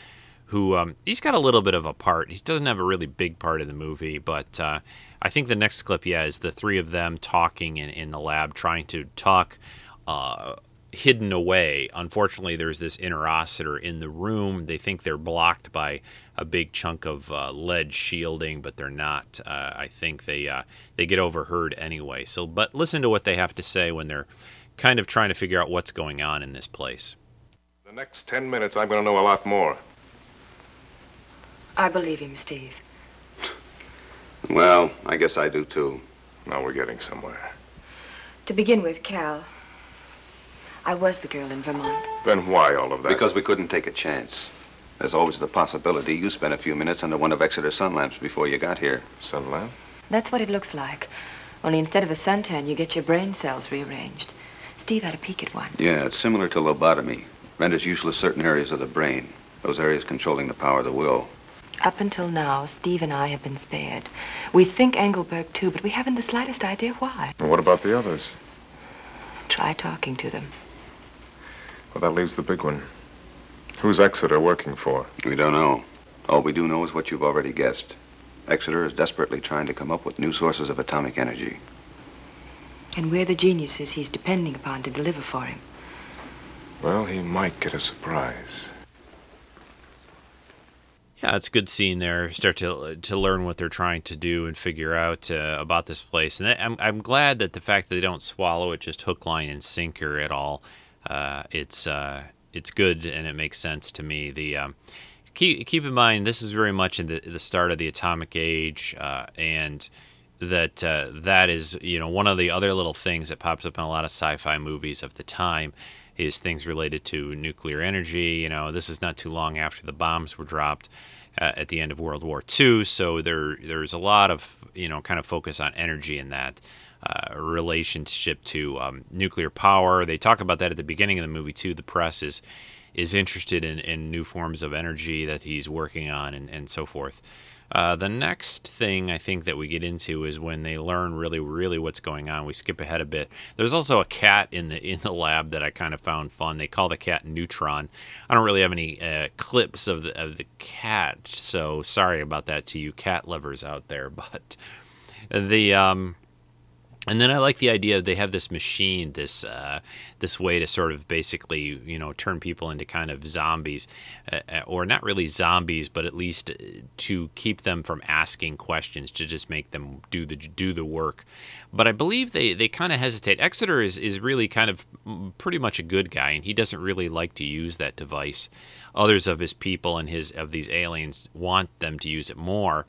who um, he's got a little bit of a part. He doesn't have a really big part in the movie but uh, I think the next clip yeah is the three of them talking in, in the lab trying to talk uh, hidden away. Unfortunately, there's this interocitor in the room. They think they're blocked by a big chunk of uh, lead shielding, but they're not. Uh, I think they uh, they get overheard anyway. So, but listen to what they have to say when they're kind of trying to figure out what's going on in this place. The next ten minutes, I'm going to know a lot more. I believe him, Steve. Well, I guess I do too. Now we're getting somewhere. To begin with, Cal, I was the girl in Vermont. Then why all of that? Because we couldn't take a chance. There's always the possibility you spent a few minutes under one of Exeter's sun lamps before you got here. Sun lamp? That's what it looks like. Only instead of a suntan, you get your brain cells rearranged. Steve had a peek at one. Yeah, it's similar to lobotomy. Renders useless certain areas of the brain. Those areas controlling the power of the will. Up until now, Steve and I have been spared. We think Engelberg too, but we haven't the slightest idea why. And what about the others? Try talking to them. Well, that leaves the big one. Who's Exeter working for? We don't know. All we do know is what you've already guessed. Exeter is desperately trying to come up with new sources of atomic energy. And we're the geniuses he's depending upon to deliver for him. Well, he might get a surprise. Yeah, it's a good scene there. Start to to learn what they're trying to do and figure out uh, about this place. And I'm I'm glad that the fact that they don't swallow it just hook, line, and sinker at all. Uh, it's uh, it's good and it makes sense to me. The um, keep keep in mind this is very much in the the start of the atomic age, uh, and that uh, that is you know one of the other little things that pops up in a lot of sci-fi movies of the time is things related to nuclear energy. You know, this is not too long after the bombs were dropped uh, at the end of World War II, so there there's a lot of you know kind of focus on energy in that. Uh, relationship to um, nuclear power. They talk about that at the beginning of the movie too. The press is is interested in, in new forms of energy that he's working on and, and so forth. Uh, the next thing I think that we get into is when they learn really, really what's going on. We skip ahead a bit. There's also a cat in the [laughs] in the lab that I kind of found fun. They call the cat Neutron. I don't really have any uh, clips of the of the cat, so sorry about that to you cat lovers out there. [laughs] But the um, and then I like the idea they have this machine, this uh, this way to sort of basically you know turn people into kind of zombies, uh, or not really zombies, but at least to keep them from asking questions, to just make them do the do the work. But I believe they, they kind of hesitate. Exeter is, is really kind of pretty much a good guy, and he doesn't really like to use that device. Others of his people and his of these aliens want them to use it more.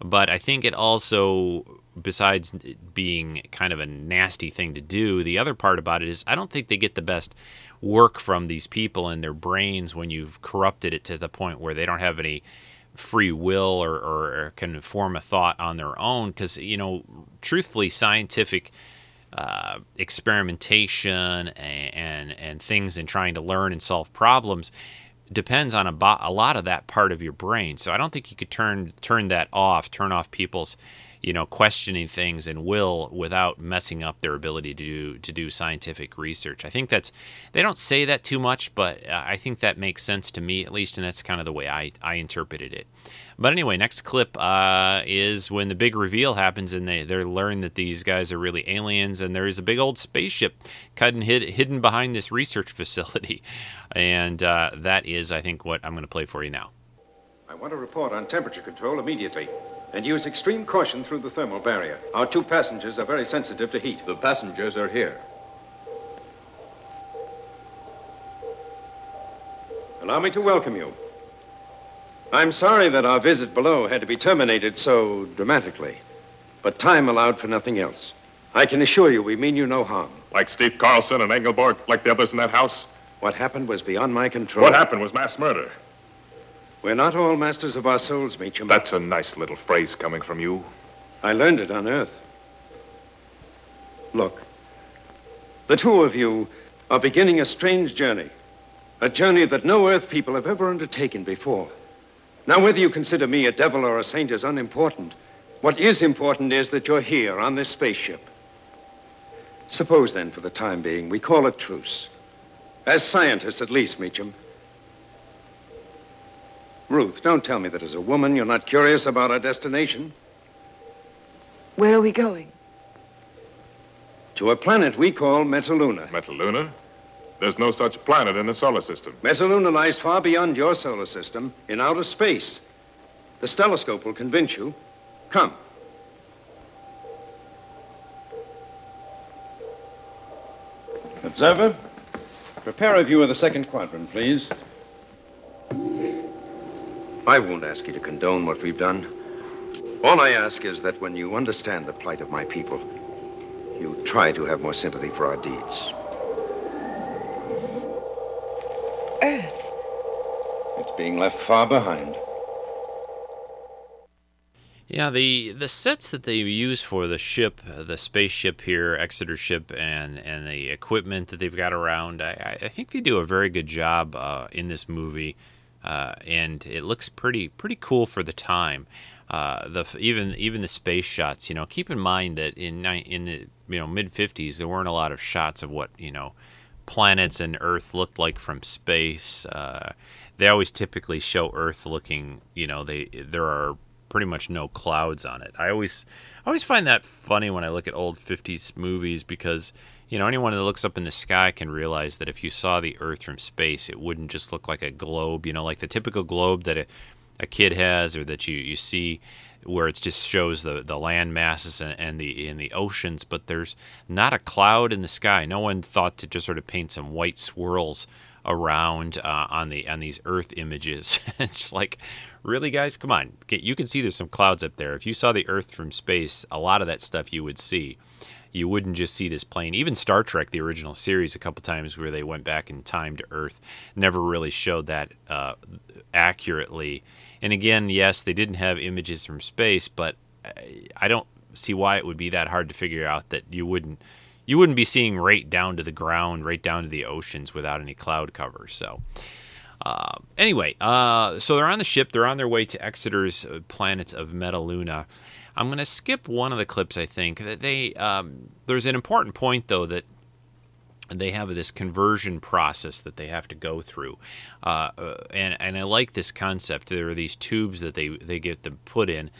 But I think it also besides being kind of a nasty thing to do, the other part about it is I don't think they get the best work from these people and their brains when you've corrupted it to the point where they don't have any free will or, or can form a thought on their own. Because, you know, truthfully, scientific. Uh, experimentation and, and, and things and trying to learn and solve problems depends on a, bo- a lot of that part of your brain. So I don't think you could turn turn that off, turn off people's you know, questioning things and will without messing up their ability to do to do scientific research. I think that's they don't say that too much, but I think that makes sense to me at least, and that's kind of the way I I interpreted it. But anyway, next clip uh, is when the big reveal happens, and they they learn that these guys are really aliens, and there is a big old spaceship hidden hidden behind this research [laughs] facility, and uh, that is, I think, what I'm going to play for you now. I want a report on temperature control immediately and use extreme caution through the thermal barrier. Our two passengers are very sensitive to heat. The passengers are here. Allow me to welcome you. I'm sorry that our visit below had to be terminated so dramatically, but time allowed for nothing else. I can assure you we mean you no harm. Like Steve Carlson and Engelberg, like the others in that house? What happened was beyond my control. What happened was mass murder. We're not all masters of our souls, Meacham. That's a nice little phrase coming from you. I learned it on Earth. Look, the two of you are beginning a strange journey. A journey that no Earth people have ever undertaken before. Now, whether you consider me a devil or a saint is unimportant. What is important is that you're here on this spaceship. Suppose, then, for the time being, we call a truce. As scientists, at least, Meacham. Ruth, don't tell me that as a woman you're not curious about our destination. Where are we going? To a planet we call Metaluna. Metaluna? There's no such planet in the solar system. Metaluna lies far beyond your solar system, in outer space. The telescope will convince you. Come. Observer, prepare a view of the second quadrant, please. I won't ask you to condone what we've done. All I ask is that when you understand the plight of my people, you try to have more sympathy for our deeds. Earth. It's being left far behind. Yeah, the the sets that they use for the ship, uh, the spaceship here, Exeter ship, and and the equipment that they've got around, I, I think they do a very good job uh, in this movie, uh, and it looks pretty pretty cool for the time. Uh, the even even the space shots, you know, keep in mind that in in the you know mid '50s there weren't a lot of shots of what you know planets and Earth looked like from space. Uh, they always typically show Earth looking, you know, they there are pretty much no clouds on it. I always I always find that funny when I look at old 50s movies because you know anyone that looks up in the sky can realize that if you saw the earth from space it wouldn't just look like a globe, you know, like the typical globe that a, a kid has or that you you see where it just shows the, the land masses and, and the in the oceans, but there's not a cloud in the sky. No one thought to just sort of paint some white swirls around uh, on the on these Earth images. [laughs] it's like, really, guys, come on! You can see there's some clouds up there. If you saw the Earth from space, a lot of that stuff you would see. You wouldn't just see this plane. Even Star Trek, the original series, a couple times where they went back in time to Earth, never really showed that uh, accurately. And again, yes, they didn't have images from space, but I don't see why it would be that hard to figure out that you wouldn't you wouldn't be seeing right down to the ground, right down to the oceans without any cloud cover. So, uh, anyway, uh, so they're on the ship. They're on their way to Exeter's uh, planet of Metaluna. I'm going to skip one of the clips. I think that they um, there's an important point though that they have this conversion process that they have to go through, uh, uh, and and I like this concept. There are these tubes that they they get them put in,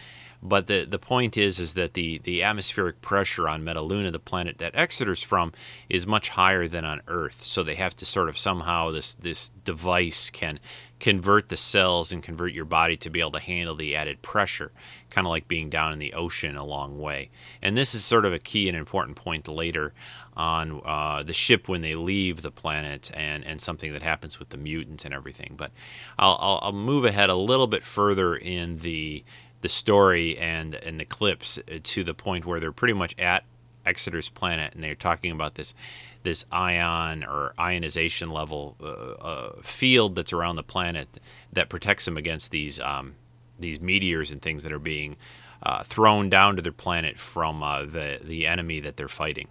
but the the point is is that the the atmospheric pressure on Metaluna, the planet that Exeter's from, is much higher than on Earth. So they have to sort of somehow this this device can convert the cells and convert your body to be able to handle the added pressure, kind of like being down in the ocean a long way. And this is sort of a key and important point later on uh, the ship when they leave the planet and, and something that happens with the mutants and everything. But I'll, I'll, I'll move ahead a little bit further in the the story and and the clips uh, to the point where they're pretty much at Exeter's planet, and they're talking about this this ion or ionization level uh, uh, field that's around the planet that protects them against these um, these meteors and things that are being uh, thrown down to their planet from uh, the the enemy that they're fighting.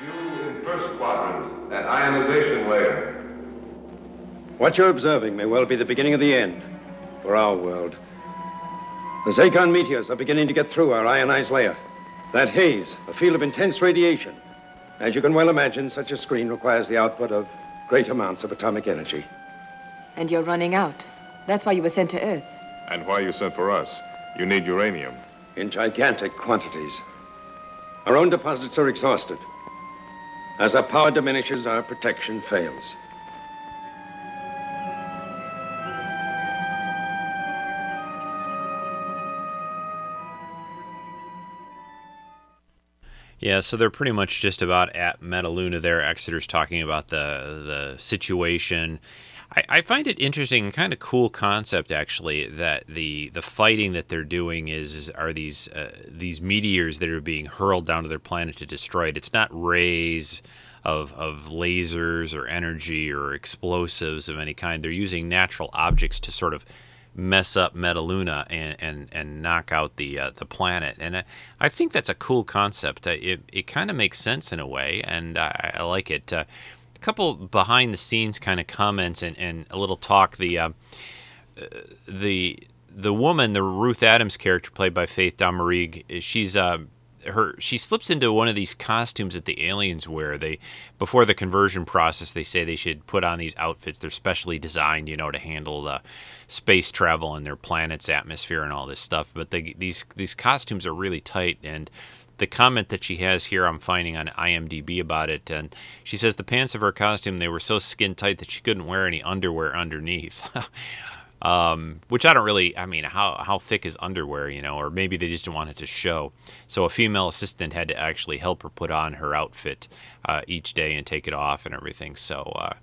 You in first quadrant, that ionization layer. What you're observing may well be the beginning of the end for our world. The Zagon meteors are beginning to get through our ionized layer. That haze, a field of intense radiation. As you can well imagine, such a screen requires the output of great amounts of atomic energy. And you're running out. That's why you were sent to Earth. And why you sent for us? You need uranium. In gigantic quantities. Our own deposits are exhausted. As our power diminishes, our protection fails. Yeah, so they're pretty much just about at Metaluna there. Exeter's talking about the the situation. I, I find it interesting, and kind of cool concept actually, that the the fighting that they're doing is, is are these uh, these meteors that are being hurled down to their planet to destroy it. It's not rays of of lasers or energy or explosives of any kind. They're using natural objects to sort of mess up Metaluna and and, and knock out the uh, the planet. And I, I think that's a cool concept. It it kind of makes sense in a way, and I, I like it. Uh, a couple behind the scenes kind of comments and, and a little talk. The uh, the the woman, the Ruth Adams character played by Faith Domergue, she's uh, her she slips into one of these costumes that the aliens wear. They before the conversion process, they say they should put on these outfits. They're specially designed, you know, to handle the space travel and their planet's atmosphere and all this stuff. But they, these these costumes are really tight and the comment that she has here I'm finding on IMDb about it and she says the pants of her costume they were so skin tight that she couldn't wear any underwear underneath. [laughs] um, which I don't really. I mean, how how thick is underwear, you know? Or maybe they just didn't want it to show. So a female assistant had to actually help her put on her outfit uh, each day and take it off and everything. So. Uh,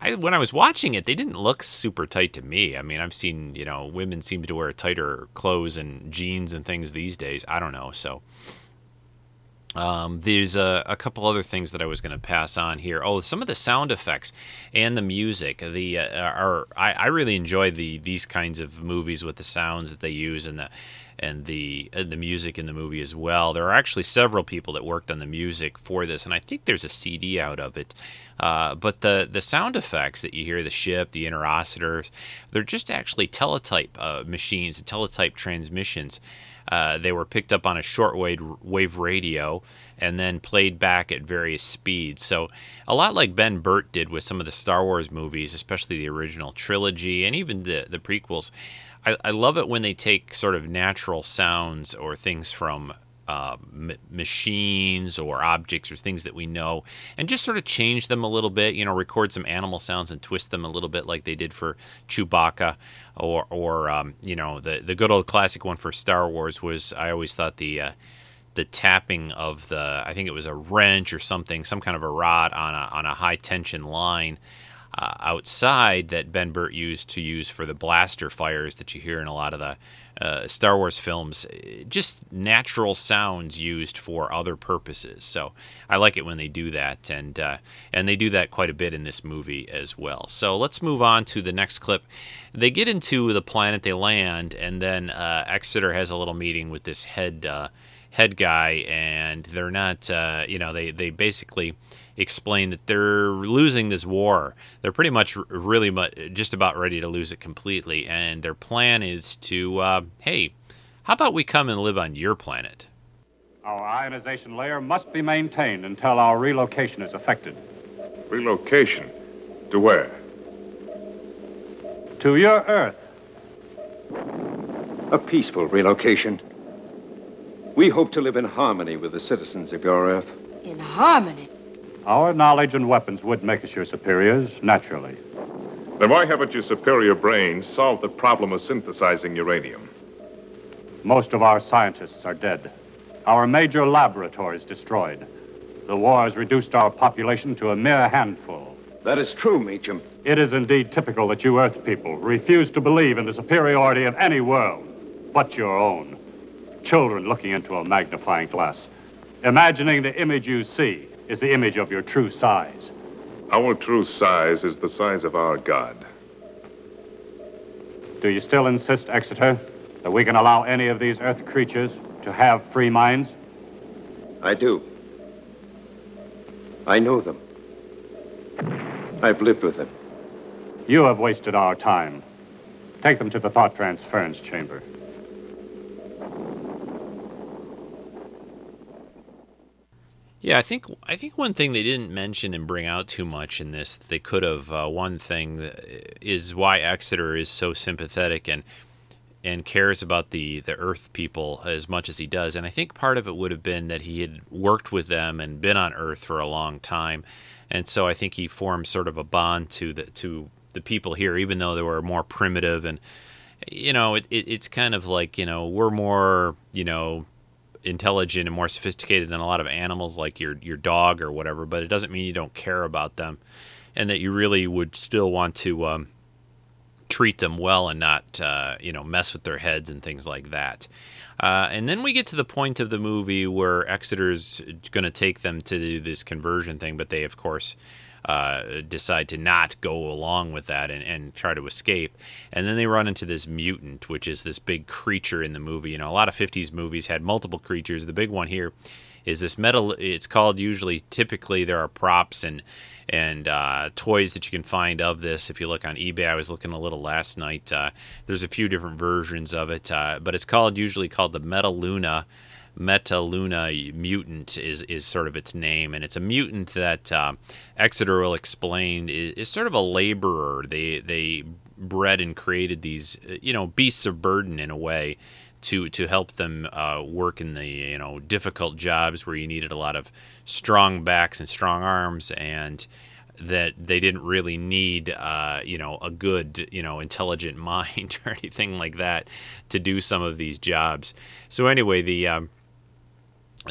I, when I was watching it, they didn't look super tight to me. I mean, I've seen you know women seem to wear tighter clothes and jeans and things these days. I don't know. So Um, there's a, a, couple other things that I was going to pass on here. Oh, some of the sound effects and the music. The uh, are I, I really enjoy the these kinds of movies with the sounds that they use and the and the and the music in the movie as well. There are actually several people that worked on the music for this, and I think there's a CD out of it. Uh, but the the sound effects that you hear, the ship, the interocitors, they're just actually teletype uh, machines, teletype transmissions. Uh, they were picked up on a shortwave wave radio and then played back at various speeds. So, a lot like Ben Burtt did with some of the Star Wars movies, especially the original trilogy and even the, the prequels. I love it when they take sort of natural sounds or things from uh, m- machines or objects or things that we know and just sort of change them a little bit you know record some animal sounds and twist them a little bit like they did for Chewbacca or or um, you know the the good old classic one for Star Wars was I always thought the uh, the tapping of the I think it was a wrench or something some kind of a rod on a on a high tension line uh, outside that Ben Burtt used to use for the blaster fires that you hear in a lot of the uh, Star Wars films, just natural sounds used for other purposes. So I like it when they do that, and uh, and they do that quite a bit in this movie as well. So let's move on to the next clip. They get into the planet, they land, and then uh, Exeter has a little meeting with this head uh, head guy, and they're not, uh, you know, they they basically explain that they're losing this war. They're pretty much really much, just about ready to lose it completely, and their plan is to, uh, hey, how about we come and live on your planet? Our ionization layer must be maintained until our relocation is effected. Relocation? To where? To your Earth. A peaceful relocation. We hope to live in harmony with the citizens of your Earth. In harmony? Our knowledge and weapons would make us your superiors, naturally. Then why haven't your superior brains solved the problem of synthesizing uranium? Most of our scientists are dead. Our major laboratories destroyed. The war has reduced our population to a mere handful. That is true, Meacham. It is indeed typical that you Earth people refuse to believe in the superiority of any world but your own. Children looking into a magnifying glass, imagining the image you see is the image of your true size. Our true size is the size of our God. Do you still insist, Exeter, that we can allow any of these Earth creatures to have free minds? I do. I know them. I've lived with them. You have wasted our time. Take them to the thought transference chamber. Yeah, I think I think one thing they didn't mention and bring out too much in this that they could have. Uh, one thing is why Exeter is so sympathetic and and cares about the the Earth people as much as he does. And I think part of it would have been that he had worked with them and been on Earth for a long time, and so I think he formed sort of a bond to the to the people here, even though they were more primitive and you know it, it it's kind of like you know we're more you know intelligent and more sophisticated than a lot of animals like your your dog or whatever, but it doesn't mean you don't care about them and that you really would still want to um, treat them well and not uh, you know mess with their heads and things like that. Uh, and then we get to the point of the movie where Exeter's going to take them to this conversion thing, but they of course uh, decide to not go along with that and, and try to escape. And then they run into this mutant, which is this big creature in the movie. You know, a lot of 50s movies had multiple creatures. The big one here is this metal. It's called usually, typically, there are props and and uh, toys that you can find of this. If you look on eBay, I was looking a little last night. Uh, there's a few different versions of it, uh, but it's called usually called the Metaluna Metaluna mutant is is sort of its name, and it's a mutant that uh, Exeter will explain is, is, sort of a laborer. They they bred and created these you know beasts of burden in a way to to help them uh, work in the you know difficult jobs where you needed a lot of strong backs and strong arms and that they didn't really need, uh, you know, a good, you know, intelligent [laughs] mind or anything like that to do some of these jobs. So anyway, the um,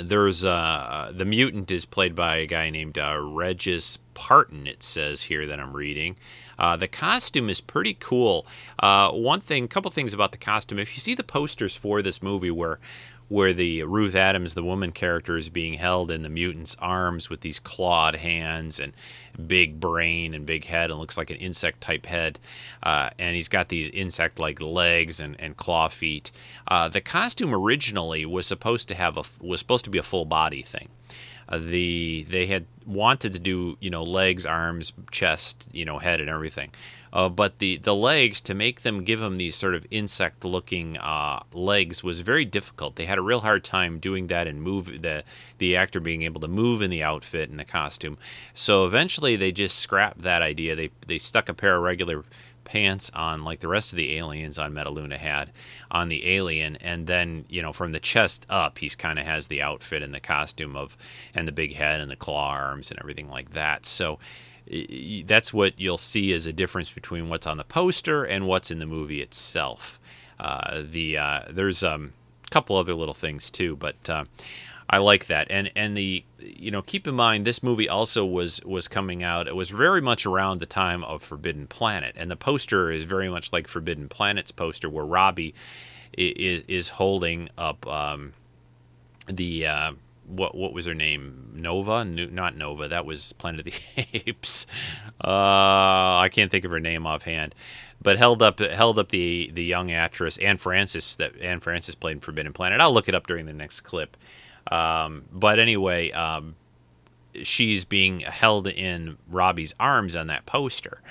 there's uh, the mutant is played by a guy named uh, Regis Parton. It says here that I'm reading. Uh, the costume is pretty cool. Uh, one thing, a couple things about the costume. If you see the posters for this movie, where where the Ruth Adams, the woman character, is being held in the mutant's arms with these clawed hands and big brain and big head and looks like an insect type head. Uh, and he's got these insect like legs and, and claw feet. Uh, the costume originally was supposed to have a was supposed to be a full body thing. Uh, the they had wanted to do you know legs, arms, chest, you know head and everything. Uh, but the, the legs, to make them give them these sort of insect looking uh, legs, was very difficult. They had a real hard time doing that and move the, the actor being able to move in the outfit and the costume. So eventually they just scrapped that idea. They, they stuck a pair of regular pants on like the rest of the aliens on Metaluna had on the alien and then you know from the chest up he's kind of has the outfit and the costume of and the big head and the claw arms and everything like that so that's what you'll see as a difference between what's on the poster and what's in the movie itself. Uh, the uh, there's um, a couple other little things too, but uh, I like that. And and the you know keep in mind this movie also was was coming out. It was very much around the time of Forbidden Planet, and the poster is very much like Forbidden Planet's poster, where Robby is is holding up um, the uh, what what was her name? Nova? not Nova. That was Planet of the [laughs] Apes. Uh, I can't think of her name offhand, but held up held up the the young actress Anne Francis that Anne Francis played in Forbidden Planet. I'll look it up during the next clip. Um, but anyway, um, she's being held in Robby's arms on that poster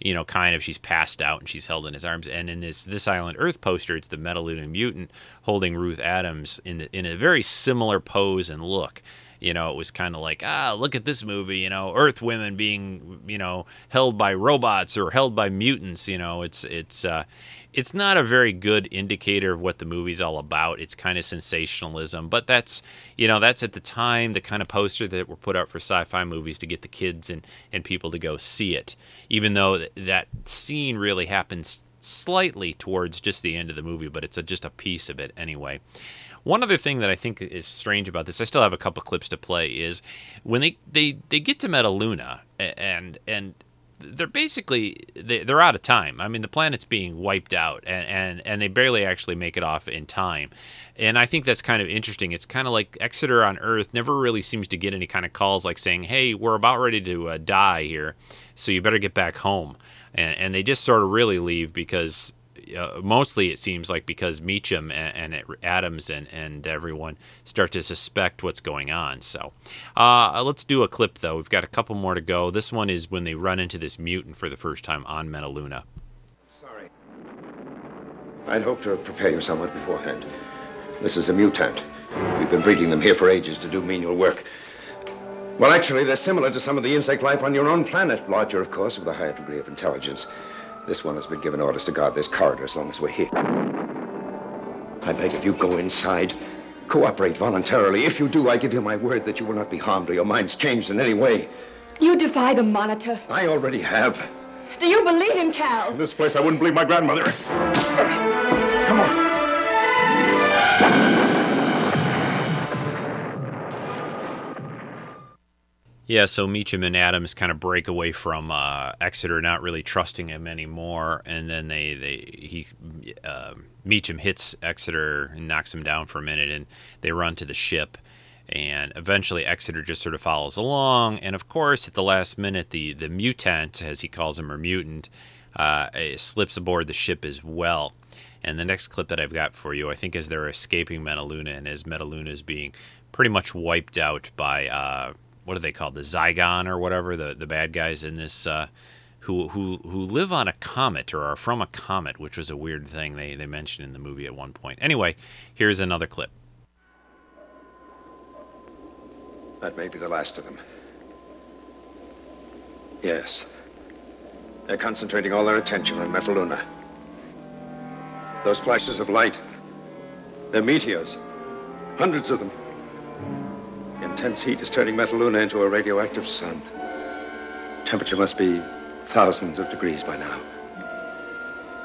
you know, kind of she's passed out and she's held in his arms. And in this this Island Earth poster, it's the Metaluna mutant holding Ruth Adams in the, in a very similar pose and look. You know, it was kind of like, ah, look at this movie. You know, Earth women being, you know, held by robots or held by mutants. You know, it's it's uh, it's not a very good indicator of what the movie's all about. It's kind of sensationalism, but that's you know that's at the time the kind of poster that were put out for sci-fi movies to get the kids and and people to go see it. Even though that scene really happens slightly towards just the end of the movie, but it's a, just a piece of it anyway. One other thing that I think is strange about this, I still have a couple clips to play, is when they, they, they get to Metaluna and and they're basically they, are out of time. I mean, the planet's being wiped out, and, and and they barely actually make it off in time. And I think that's kind of interesting. It's kind of like Exeter on Earth never really seems to get any kind of calls like saying, "Hey, we're about ready to uh, die here, so you better get back home." And and they just sort of really leave because uh, mostly it seems like because Meacham and, and, Adams and, and everyone start to suspect what's going on. So uh, let's do a clip, though. We've got a couple more to go. This one is when they run into this mutant for the first time on Metaluna. Sorry. I'd hoped to prepare you somewhat beforehand. This is a mutant. We've been breeding them here for ages to do menial work. Well, actually, they're similar to some of the insect life on your own planet. Larger, of course, with a higher degree of intelligence. This one has been given orders to guard this corridor as long as we're here. I beg of you, go inside. Cooperate voluntarily. If you do, I give you my word that you will not be harmed or your minds changed in any way. You defy the monitor. I already have. Do you believe him, Cal? In this place, I wouldn't believe my grandmother. Yeah, so Meacham and Adams kind of break away from uh, Exeter, not really trusting him anymore, and then they they he uh, Meacham hits Exeter and knocks him down for a minute, and they run to the ship, and eventually Exeter just sort of follows along, and of course at the last minute the the mutant, as he calls him, or mutant, uh, slips aboard the ship as well. And the next clip that I've got for you, I think, is they're escaping Metaluna, and as Metaluna is being pretty much wiped out by uh, what are they called? The Zagon or whatever the the bad guys in this. Uh, who, who, who live on a comet or are from a comet, which was a weird thing they, they mentioned in the movie at one point. Anyway, here's another clip. That may be the last of them. Yes. They're concentrating all their attention on Metaluna. Those flashes of light, they're meteors. Hundreds of them. Intense heat is turning Metaluna into a radioactive sun. Temperature must be thousands of degrees by now.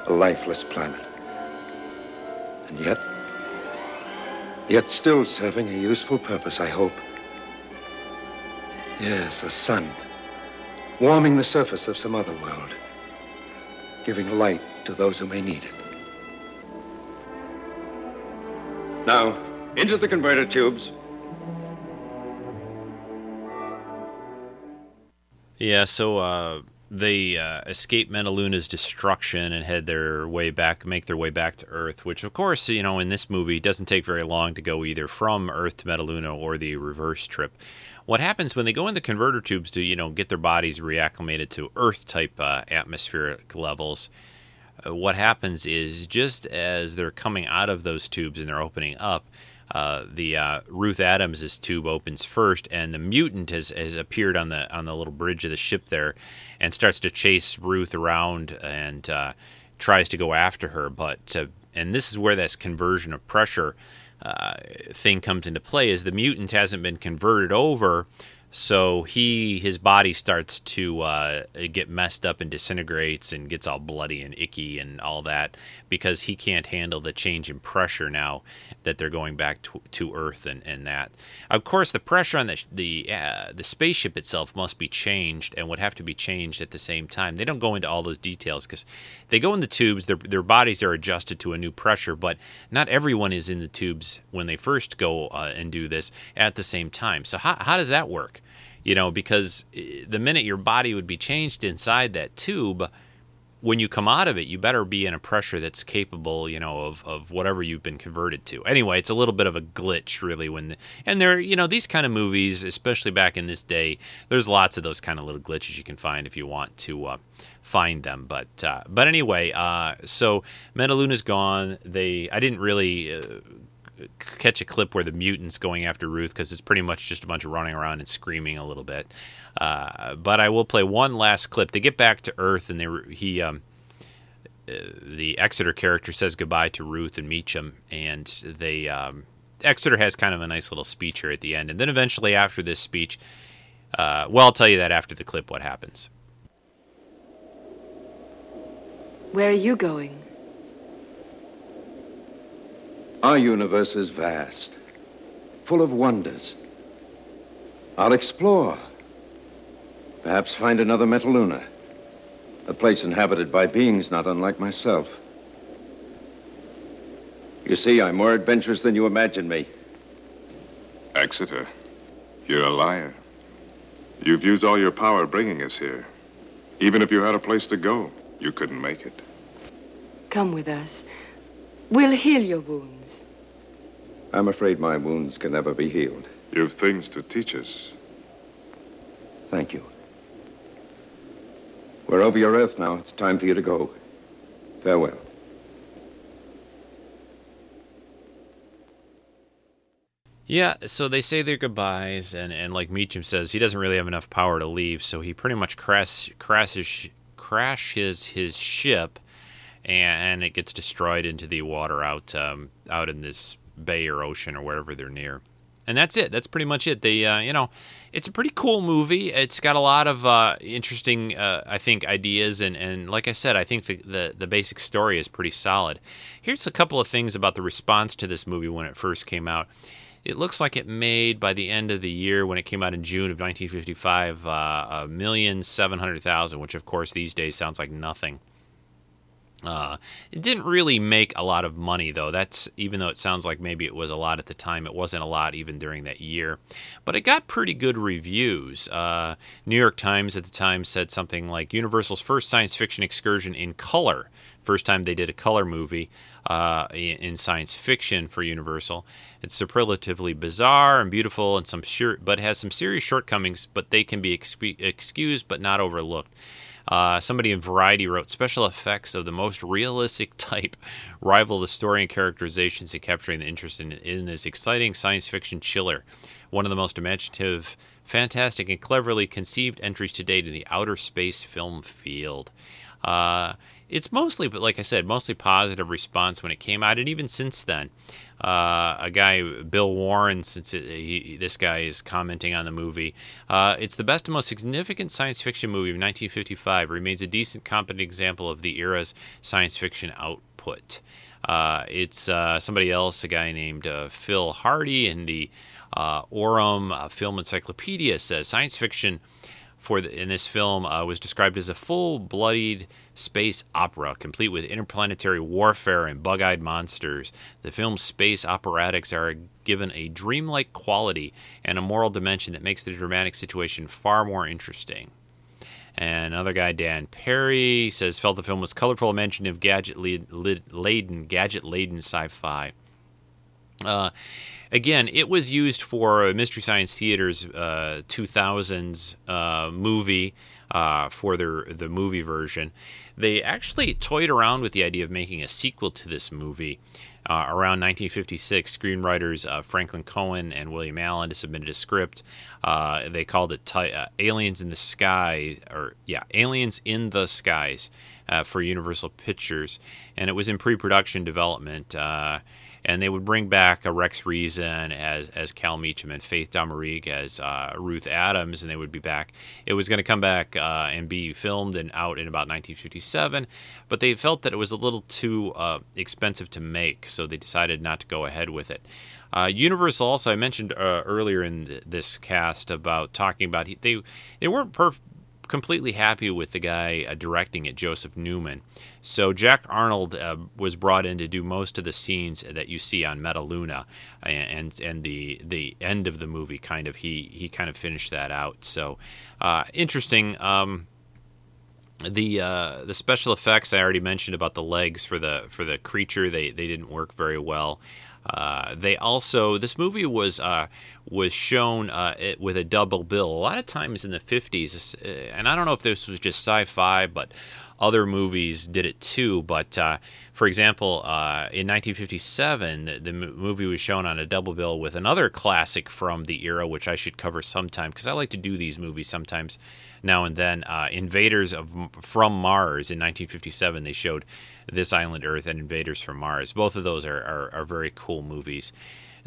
A lifeless planet. And yet, yet still serving a useful purpose, I hope. Yes, a sun. Warming the surface of some other world. Giving light to those who may need it. Now, Into the converter tubes. Yeah, so uh, they uh, escape Metaluna's destruction and head their way back, make their way back to Earth. Which, of course, you know, in this movie, doesn't take very long to go either from Earth to Metaluna or the reverse trip. What happens when they go in the converter tubes to, you know, get their bodies reacclimated to Earth-type uh, atmospheric levels? Uh, what happens is just as they're coming out of those tubes and they're opening up, uh, the uh, Ruth Adams' tube opens first, and the mutant has, has appeared on the on the little bridge of the ship there, and starts to chase Ruth around and uh, tries to go after her. But uh, and this is where this conversion of pressure uh, thing comes into play, is the mutant hasn't been converted over so he his body starts to uh, get messed up and disintegrates and gets all bloody and icky and all that because he can't handle the change in pressure now that they're going back to, to Earth and, and that. Of course, the pressure on the the uh, the spaceship itself must be changed and would have to be changed at the same time. They don't go into all those details because they go in the tubes. Their their bodies are adjusted to a new pressure, but not everyone is in the tubes when they first go uh, and do this at the same time. So how how does that work? You know, because eh, the minute your body would be changed inside that tube, when you come out of it, you better be in a pressure that's capable, you know, of, of whatever you've been converted to. Anyway, it's a little bit of a glitch, really. When the, and there, you know, these kind of movies, especially back in this day, there's lots of those kind of little glitches you can find if you want to uh, find them. But uh, but anyway, uh, so Metaluna's gone. They I didn't really uh, catch a clip where the mutant's going after Ruth because it's pretty much just a bunch of running around and screaming a little bit. Uh, but I will play one last clip. They get back to Earth and they he um, uh, the Exeter character says goodbye to Ruth and Meacham, and they um, Exeter has kind of a nice little speech here at the end, and then eventually after this speech, uh, well, I'll tell you that after the clip what happens. Where are you going? Our universe is vast, full of wonders. I'll explore. Perhaps find another Metaluna. A place inhabited by beings not unlike myself. You see, I'm more adventurous than you imagine me. Exeter, you're a liar. You've used all your power bringing us here. Even if you had a place to go, you couldn't make it. Come with us. We'll heal your wounds. I'm afraid my wounds can never be healed. You've things to teach us. Thank you. We're over your Earth now. It's time for you to go. Farewell. Yeah, so they say their goodbyes, and, and like Meacham says, he doesn't really have enough power to leave, so he pretty much crash, crashes crashes his ship, and, and it gets destroyed into the water out um, out in this bay or ocean or wherever they're near. And that's it. That's pretty much it. They, uh, you know, it's a pretty cool movie. It's got a lot of uh, interesting, uh, I think, ideas, and, and like I said, I think the, the the basic story is pretty solid. Here's a couple of things about the response to this movie when it first came out. It looks like it made by the end of the year when it came out in June of 1955 uh, a million seven hundred thousand, which of course these days sounds like nothing. Uh, it didn't really make a lot of money, though. That's even though it sounds like maybe it was a lot at the time, it wasn't a lot even during that year. But it got pretty good reviews. Uh, New York Times at the time said something like Universal's first science fiction excursion in color. First time they did a color movie uh, in science fiction for Universal. It's superlatively bizarre and beautiful, and some sure, but has some serious shortcomings. But they can be expe- excused, but not overlooked. Uh, somebody in Variety wrote special effects of the most realistic [laughs] type rival the story and characterizations in capturing the interest in, in this exciting science fiction chiller. One of the most imaginative, fantastic, and cleverly conceived entries to date in the outer space film field. Uh, it's mostly, but like I said, mostly positive response when it came out, and even since then. Uh, a guy, Bill Warren, since it, he, this guy is commenting on the movie, uh, it's the best and most significant science fiction movie of 1955. Remains a decent, competent example of the era's science fiction output. Uh, it's uh, somebody else, a guy named uh, Phil Hardy, in the uh, Aurum Film Encyclopedia says science fiction for the, in this film was described as a full-blooded space opera, complete with interplanetary warfare and bug-eyed monsters. The film's space operatics are given a dreamlike quality and a moral dimension that makes the dramatic situation far more interesting. And another guy, Dan Perry, says felt the film was colorful, imaginative, gadget laden, gadget laden sci-fi. Uh, again, it was used for Mystery Science Theater's uh, 2000s uh, movie uh, for their the movie version. They actually toyed around with the idea of making a sequel to this movie. Uh, around 1956, screenwriters uh, Franklin Coen and William Alland submitted a script. Uh, they called it "Aliens in the Sky," or yeah, "Aliens in the Skies" for Universal Pictures, and it was in pre-production development and they would bring back a Rex Reason as as Cal Meacham and Faith Domergue as uh, Ruth Adams, and they would be back. It was going to come back uh, and be filmed and out in about 1957, but they felt that it was a little too uh, expensive to make, so they decided not to go ahead with it. Uh, Universal also, I mentioned uh, earlier in th- this cast about talking about they they weren't per- completely happy with the guy uh, directing it, Joseph Newman. So Jack Arnold uh, was brought in to do most of the scenes that you see on Metaluna, and and the the end of the movie kind of he he kind of finished that out. So uh, interesting. Um, the uh, the special effects I already mentioned about the legs for the for the creature they they didn't work very well. Uh, they also this movie was uh, was shown uh, with a double bill. A lot of times in the 50s, uh, and I don't know if this was just sci-fi, but other movies did it too. But uh, for example, in 1957, the, the, movie was shown on a double bill with another classic from the era, which I should cover sometime because I like to do these movies sometimes now and then. Invaders of from Mars in 1957, they showed this Island Earth and Invaders from Mars. Both of those are, are, are very cool movies.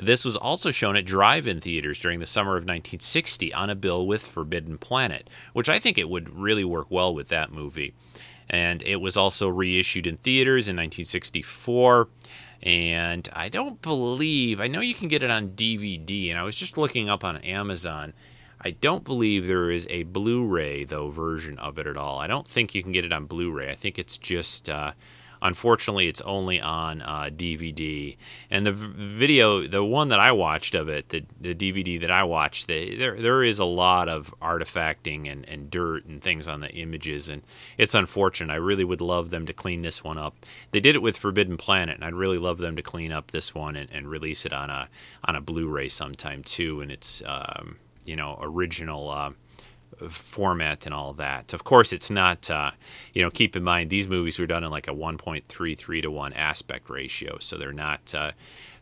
This was also shown at drive in theaters during the summer of 1960 on a bill with Forbidden Planet, which I think it would really work well with that movie. And it was also reissued in theaters in 1964. And I don't believe, I know you can get it on DVD, and I was just looking up on Amazon. I don't believe there is a Blu ray, though, version of it at all. I don't think you can get it on Blu ray. I think it's just. Uh, Unfortunately, it's only on uh, DVD. And the video, the one that I watched of it, the, the DVD that I watched, the, there there is a lot of artifacting and, and dirt and things on the images, and it's unfortunate. I really would love them to clean this one up. They did it with Forbidden Planet, and I'd really love them to clean up this one and, and release it on a on a Blu-ray sometime too. And it's um, you know original. Uh, format and all that. Of course, it's not, uh, you know, keep in mind these movies were done in like a 1.33 to 1 aspect ratio. So they're not. Uh,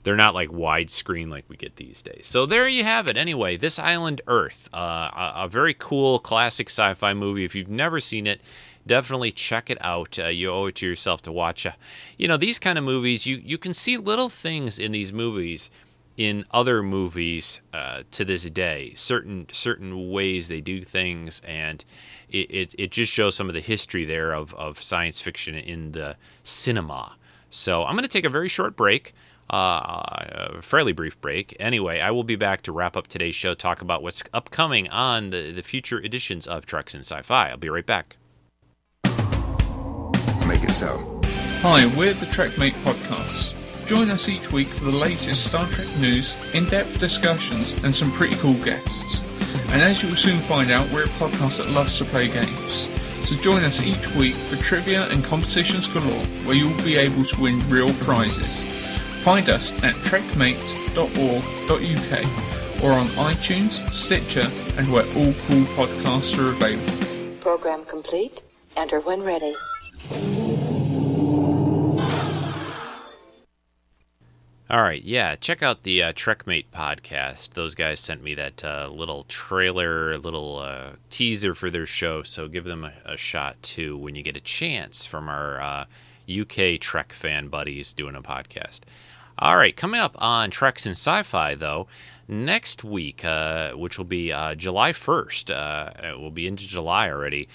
they're not like widescreen like we get these days. So there you have it. Anyway, this Island Earth, uh, a, a, very cool classic sci-fi movie. If you've never seen it, definitely check it out. Uh, you owe it to yourself to watch. Uh, you know these kind of movies. You you can see little things in these movies in other movies uh, to this day. Certain certain ways they do things, and it, it, it, just shows some of the history there of, of science fiction in the cinema. So I'm going to take a very short break. Uh, a fairly brief break. Anyway, I will be back to wrap up today's show, talk about what's upcoming on the, the future editions of Treks and Sci Fi. I'll be right back. Make it so. Hi, we're the Trekmate Podcast. Join us each week for the latest Star Trek news, in depth discussions, and some pretty cool guests. And as you will soon find out, we're a podcast that loves to play games. So join us each week for trivia and competitions galore, where you'll be able to win real prizes. Find us at trekmate.org.uk or on iTunes, Stitcher, and where all cool podcasts are available. Program complete. Enter when ready. All right, yeah, check out the uh, Trekmate podcast. Those guys sent me that uh, little trailer, little uh, teaser for their show, so give them a, a, shot too when you get a chance from our UK uh, Trek fan buddies doing a podcast. All right, coming up on Treks and Sci-Fi though, next week, uh, which will be uh, July 1st, uh, it will be into July already.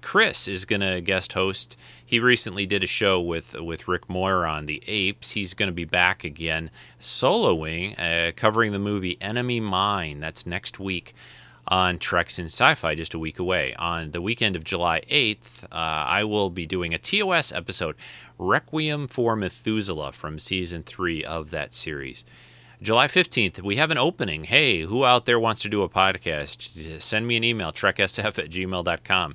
Chris is going to guest host he recently did a show with with Rick Moyer on the Apes. He's going to be back again, soloing, uh, covering the movie Enemy Mine. That's next week. on Treks in Sci Fi just a week away. On the weekend of July 8th, uh, I will be doing a TOS episode, Requiem for Methuselah, from season three of that series. July 15th, we have an opening. Hey, who out there wants to do a podcast? Send me an email, treksf at gmail.com.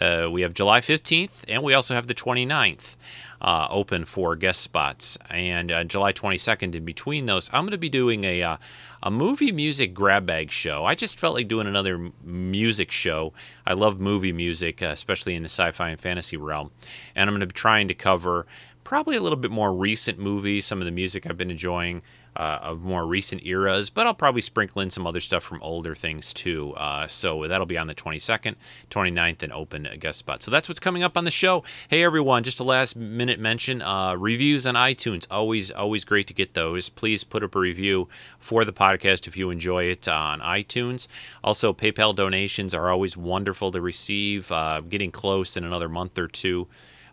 Uh, we have July 15th, and we also have the 29th uh, open for guest spots. And uh, July 22nd, in between those, I'm going to be doing a, uh, a movie music grab bag show. I just felt like doing another music show. I love movie music, uh, especially in the sci fi and fantasy realm. And I'm going to be trying to cover probably a little bit more recent movies, some of the music I've been enjoying uh, of more recent eras, but I'll probably sprinkle in some other stuff from older things too. Uh, so that'll be on the 22nd, 29th, and open guest spot. So that's what's coming up on the show. Hey everyone, just a last minute mention: uh, reviews on iTunes. Always, always great to get those. Please put up a review for the podcast if you enjoy it on iTunes. Also, PayPal donations are always wonderful to receive. Uh, getting close in another month or two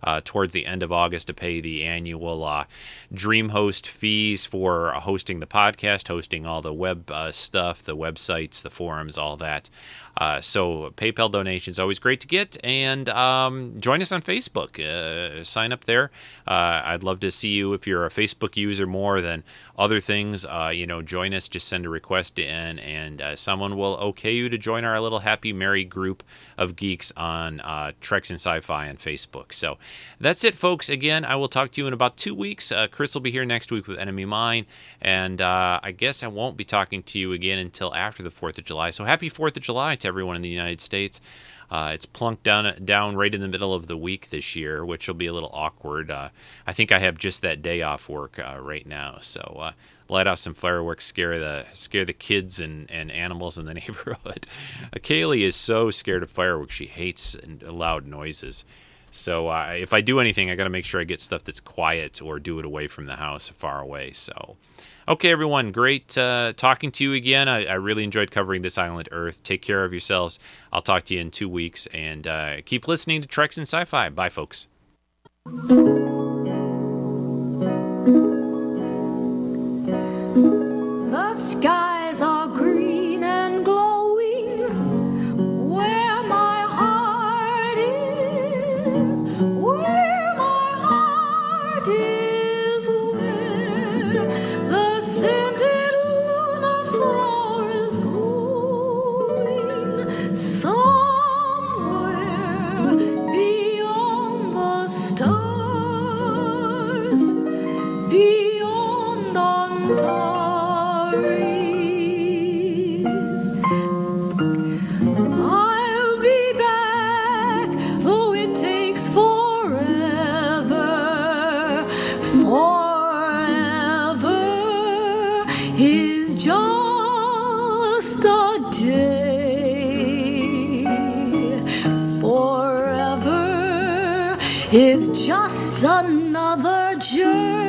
uh, towards the end of August to pay the annual uh, DreamHost fees for hosting the podcast, hosting all the web uh, stuff, the websites, the forums, all that. Uh, so PayPal donations always great to get, and um, join us on Facebook. Uh, sign up there. Uh, I'd love to see you if you're a Facebook user more than other things. Uh, you know, join us. Just send a request in, and uh, someone will okay you to join our little happy merry group of geeks on uh, Treks and Sci-Fi on Facebook. So that's it, folks. Again, I will talk to you in about two weeks. Chris will be here next week with Enemy Mine, and I guess I won't be talking to you again until after the Fourth of July. So happy Fourth of July everyone in the United States. Uh, it's plunked down down right in the middle of the week this year, which will be a little awkward. Uh, I think I have just that day off work uh, right now, so uh, light off some fireworks, scare the scare the kids and, and animals in the [laughs] neighborhood. Kaylee is so scared of fireworks; she hates loud noises. So uh, if I do anything, I got to make sure I get stuff that's quiet or do it away from the house, far away. So. Okay, everyone, great uh, talking to you again. I, I, really enjoyed covering this island Earth. Take care of yourselves. I'll talk to you in two weeks, and uh, keep listening to Treks and Sci-Fi. Bye, folks. Is just another journey.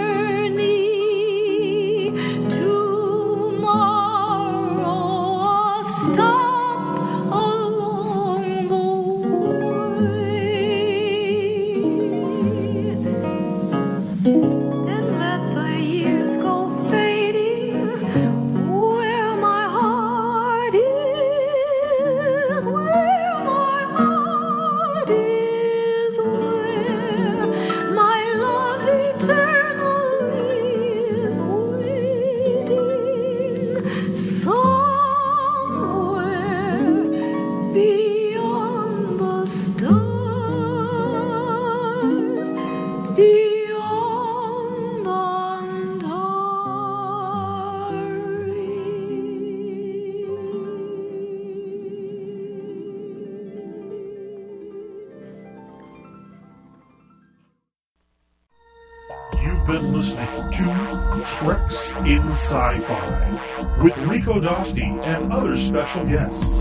Special guests.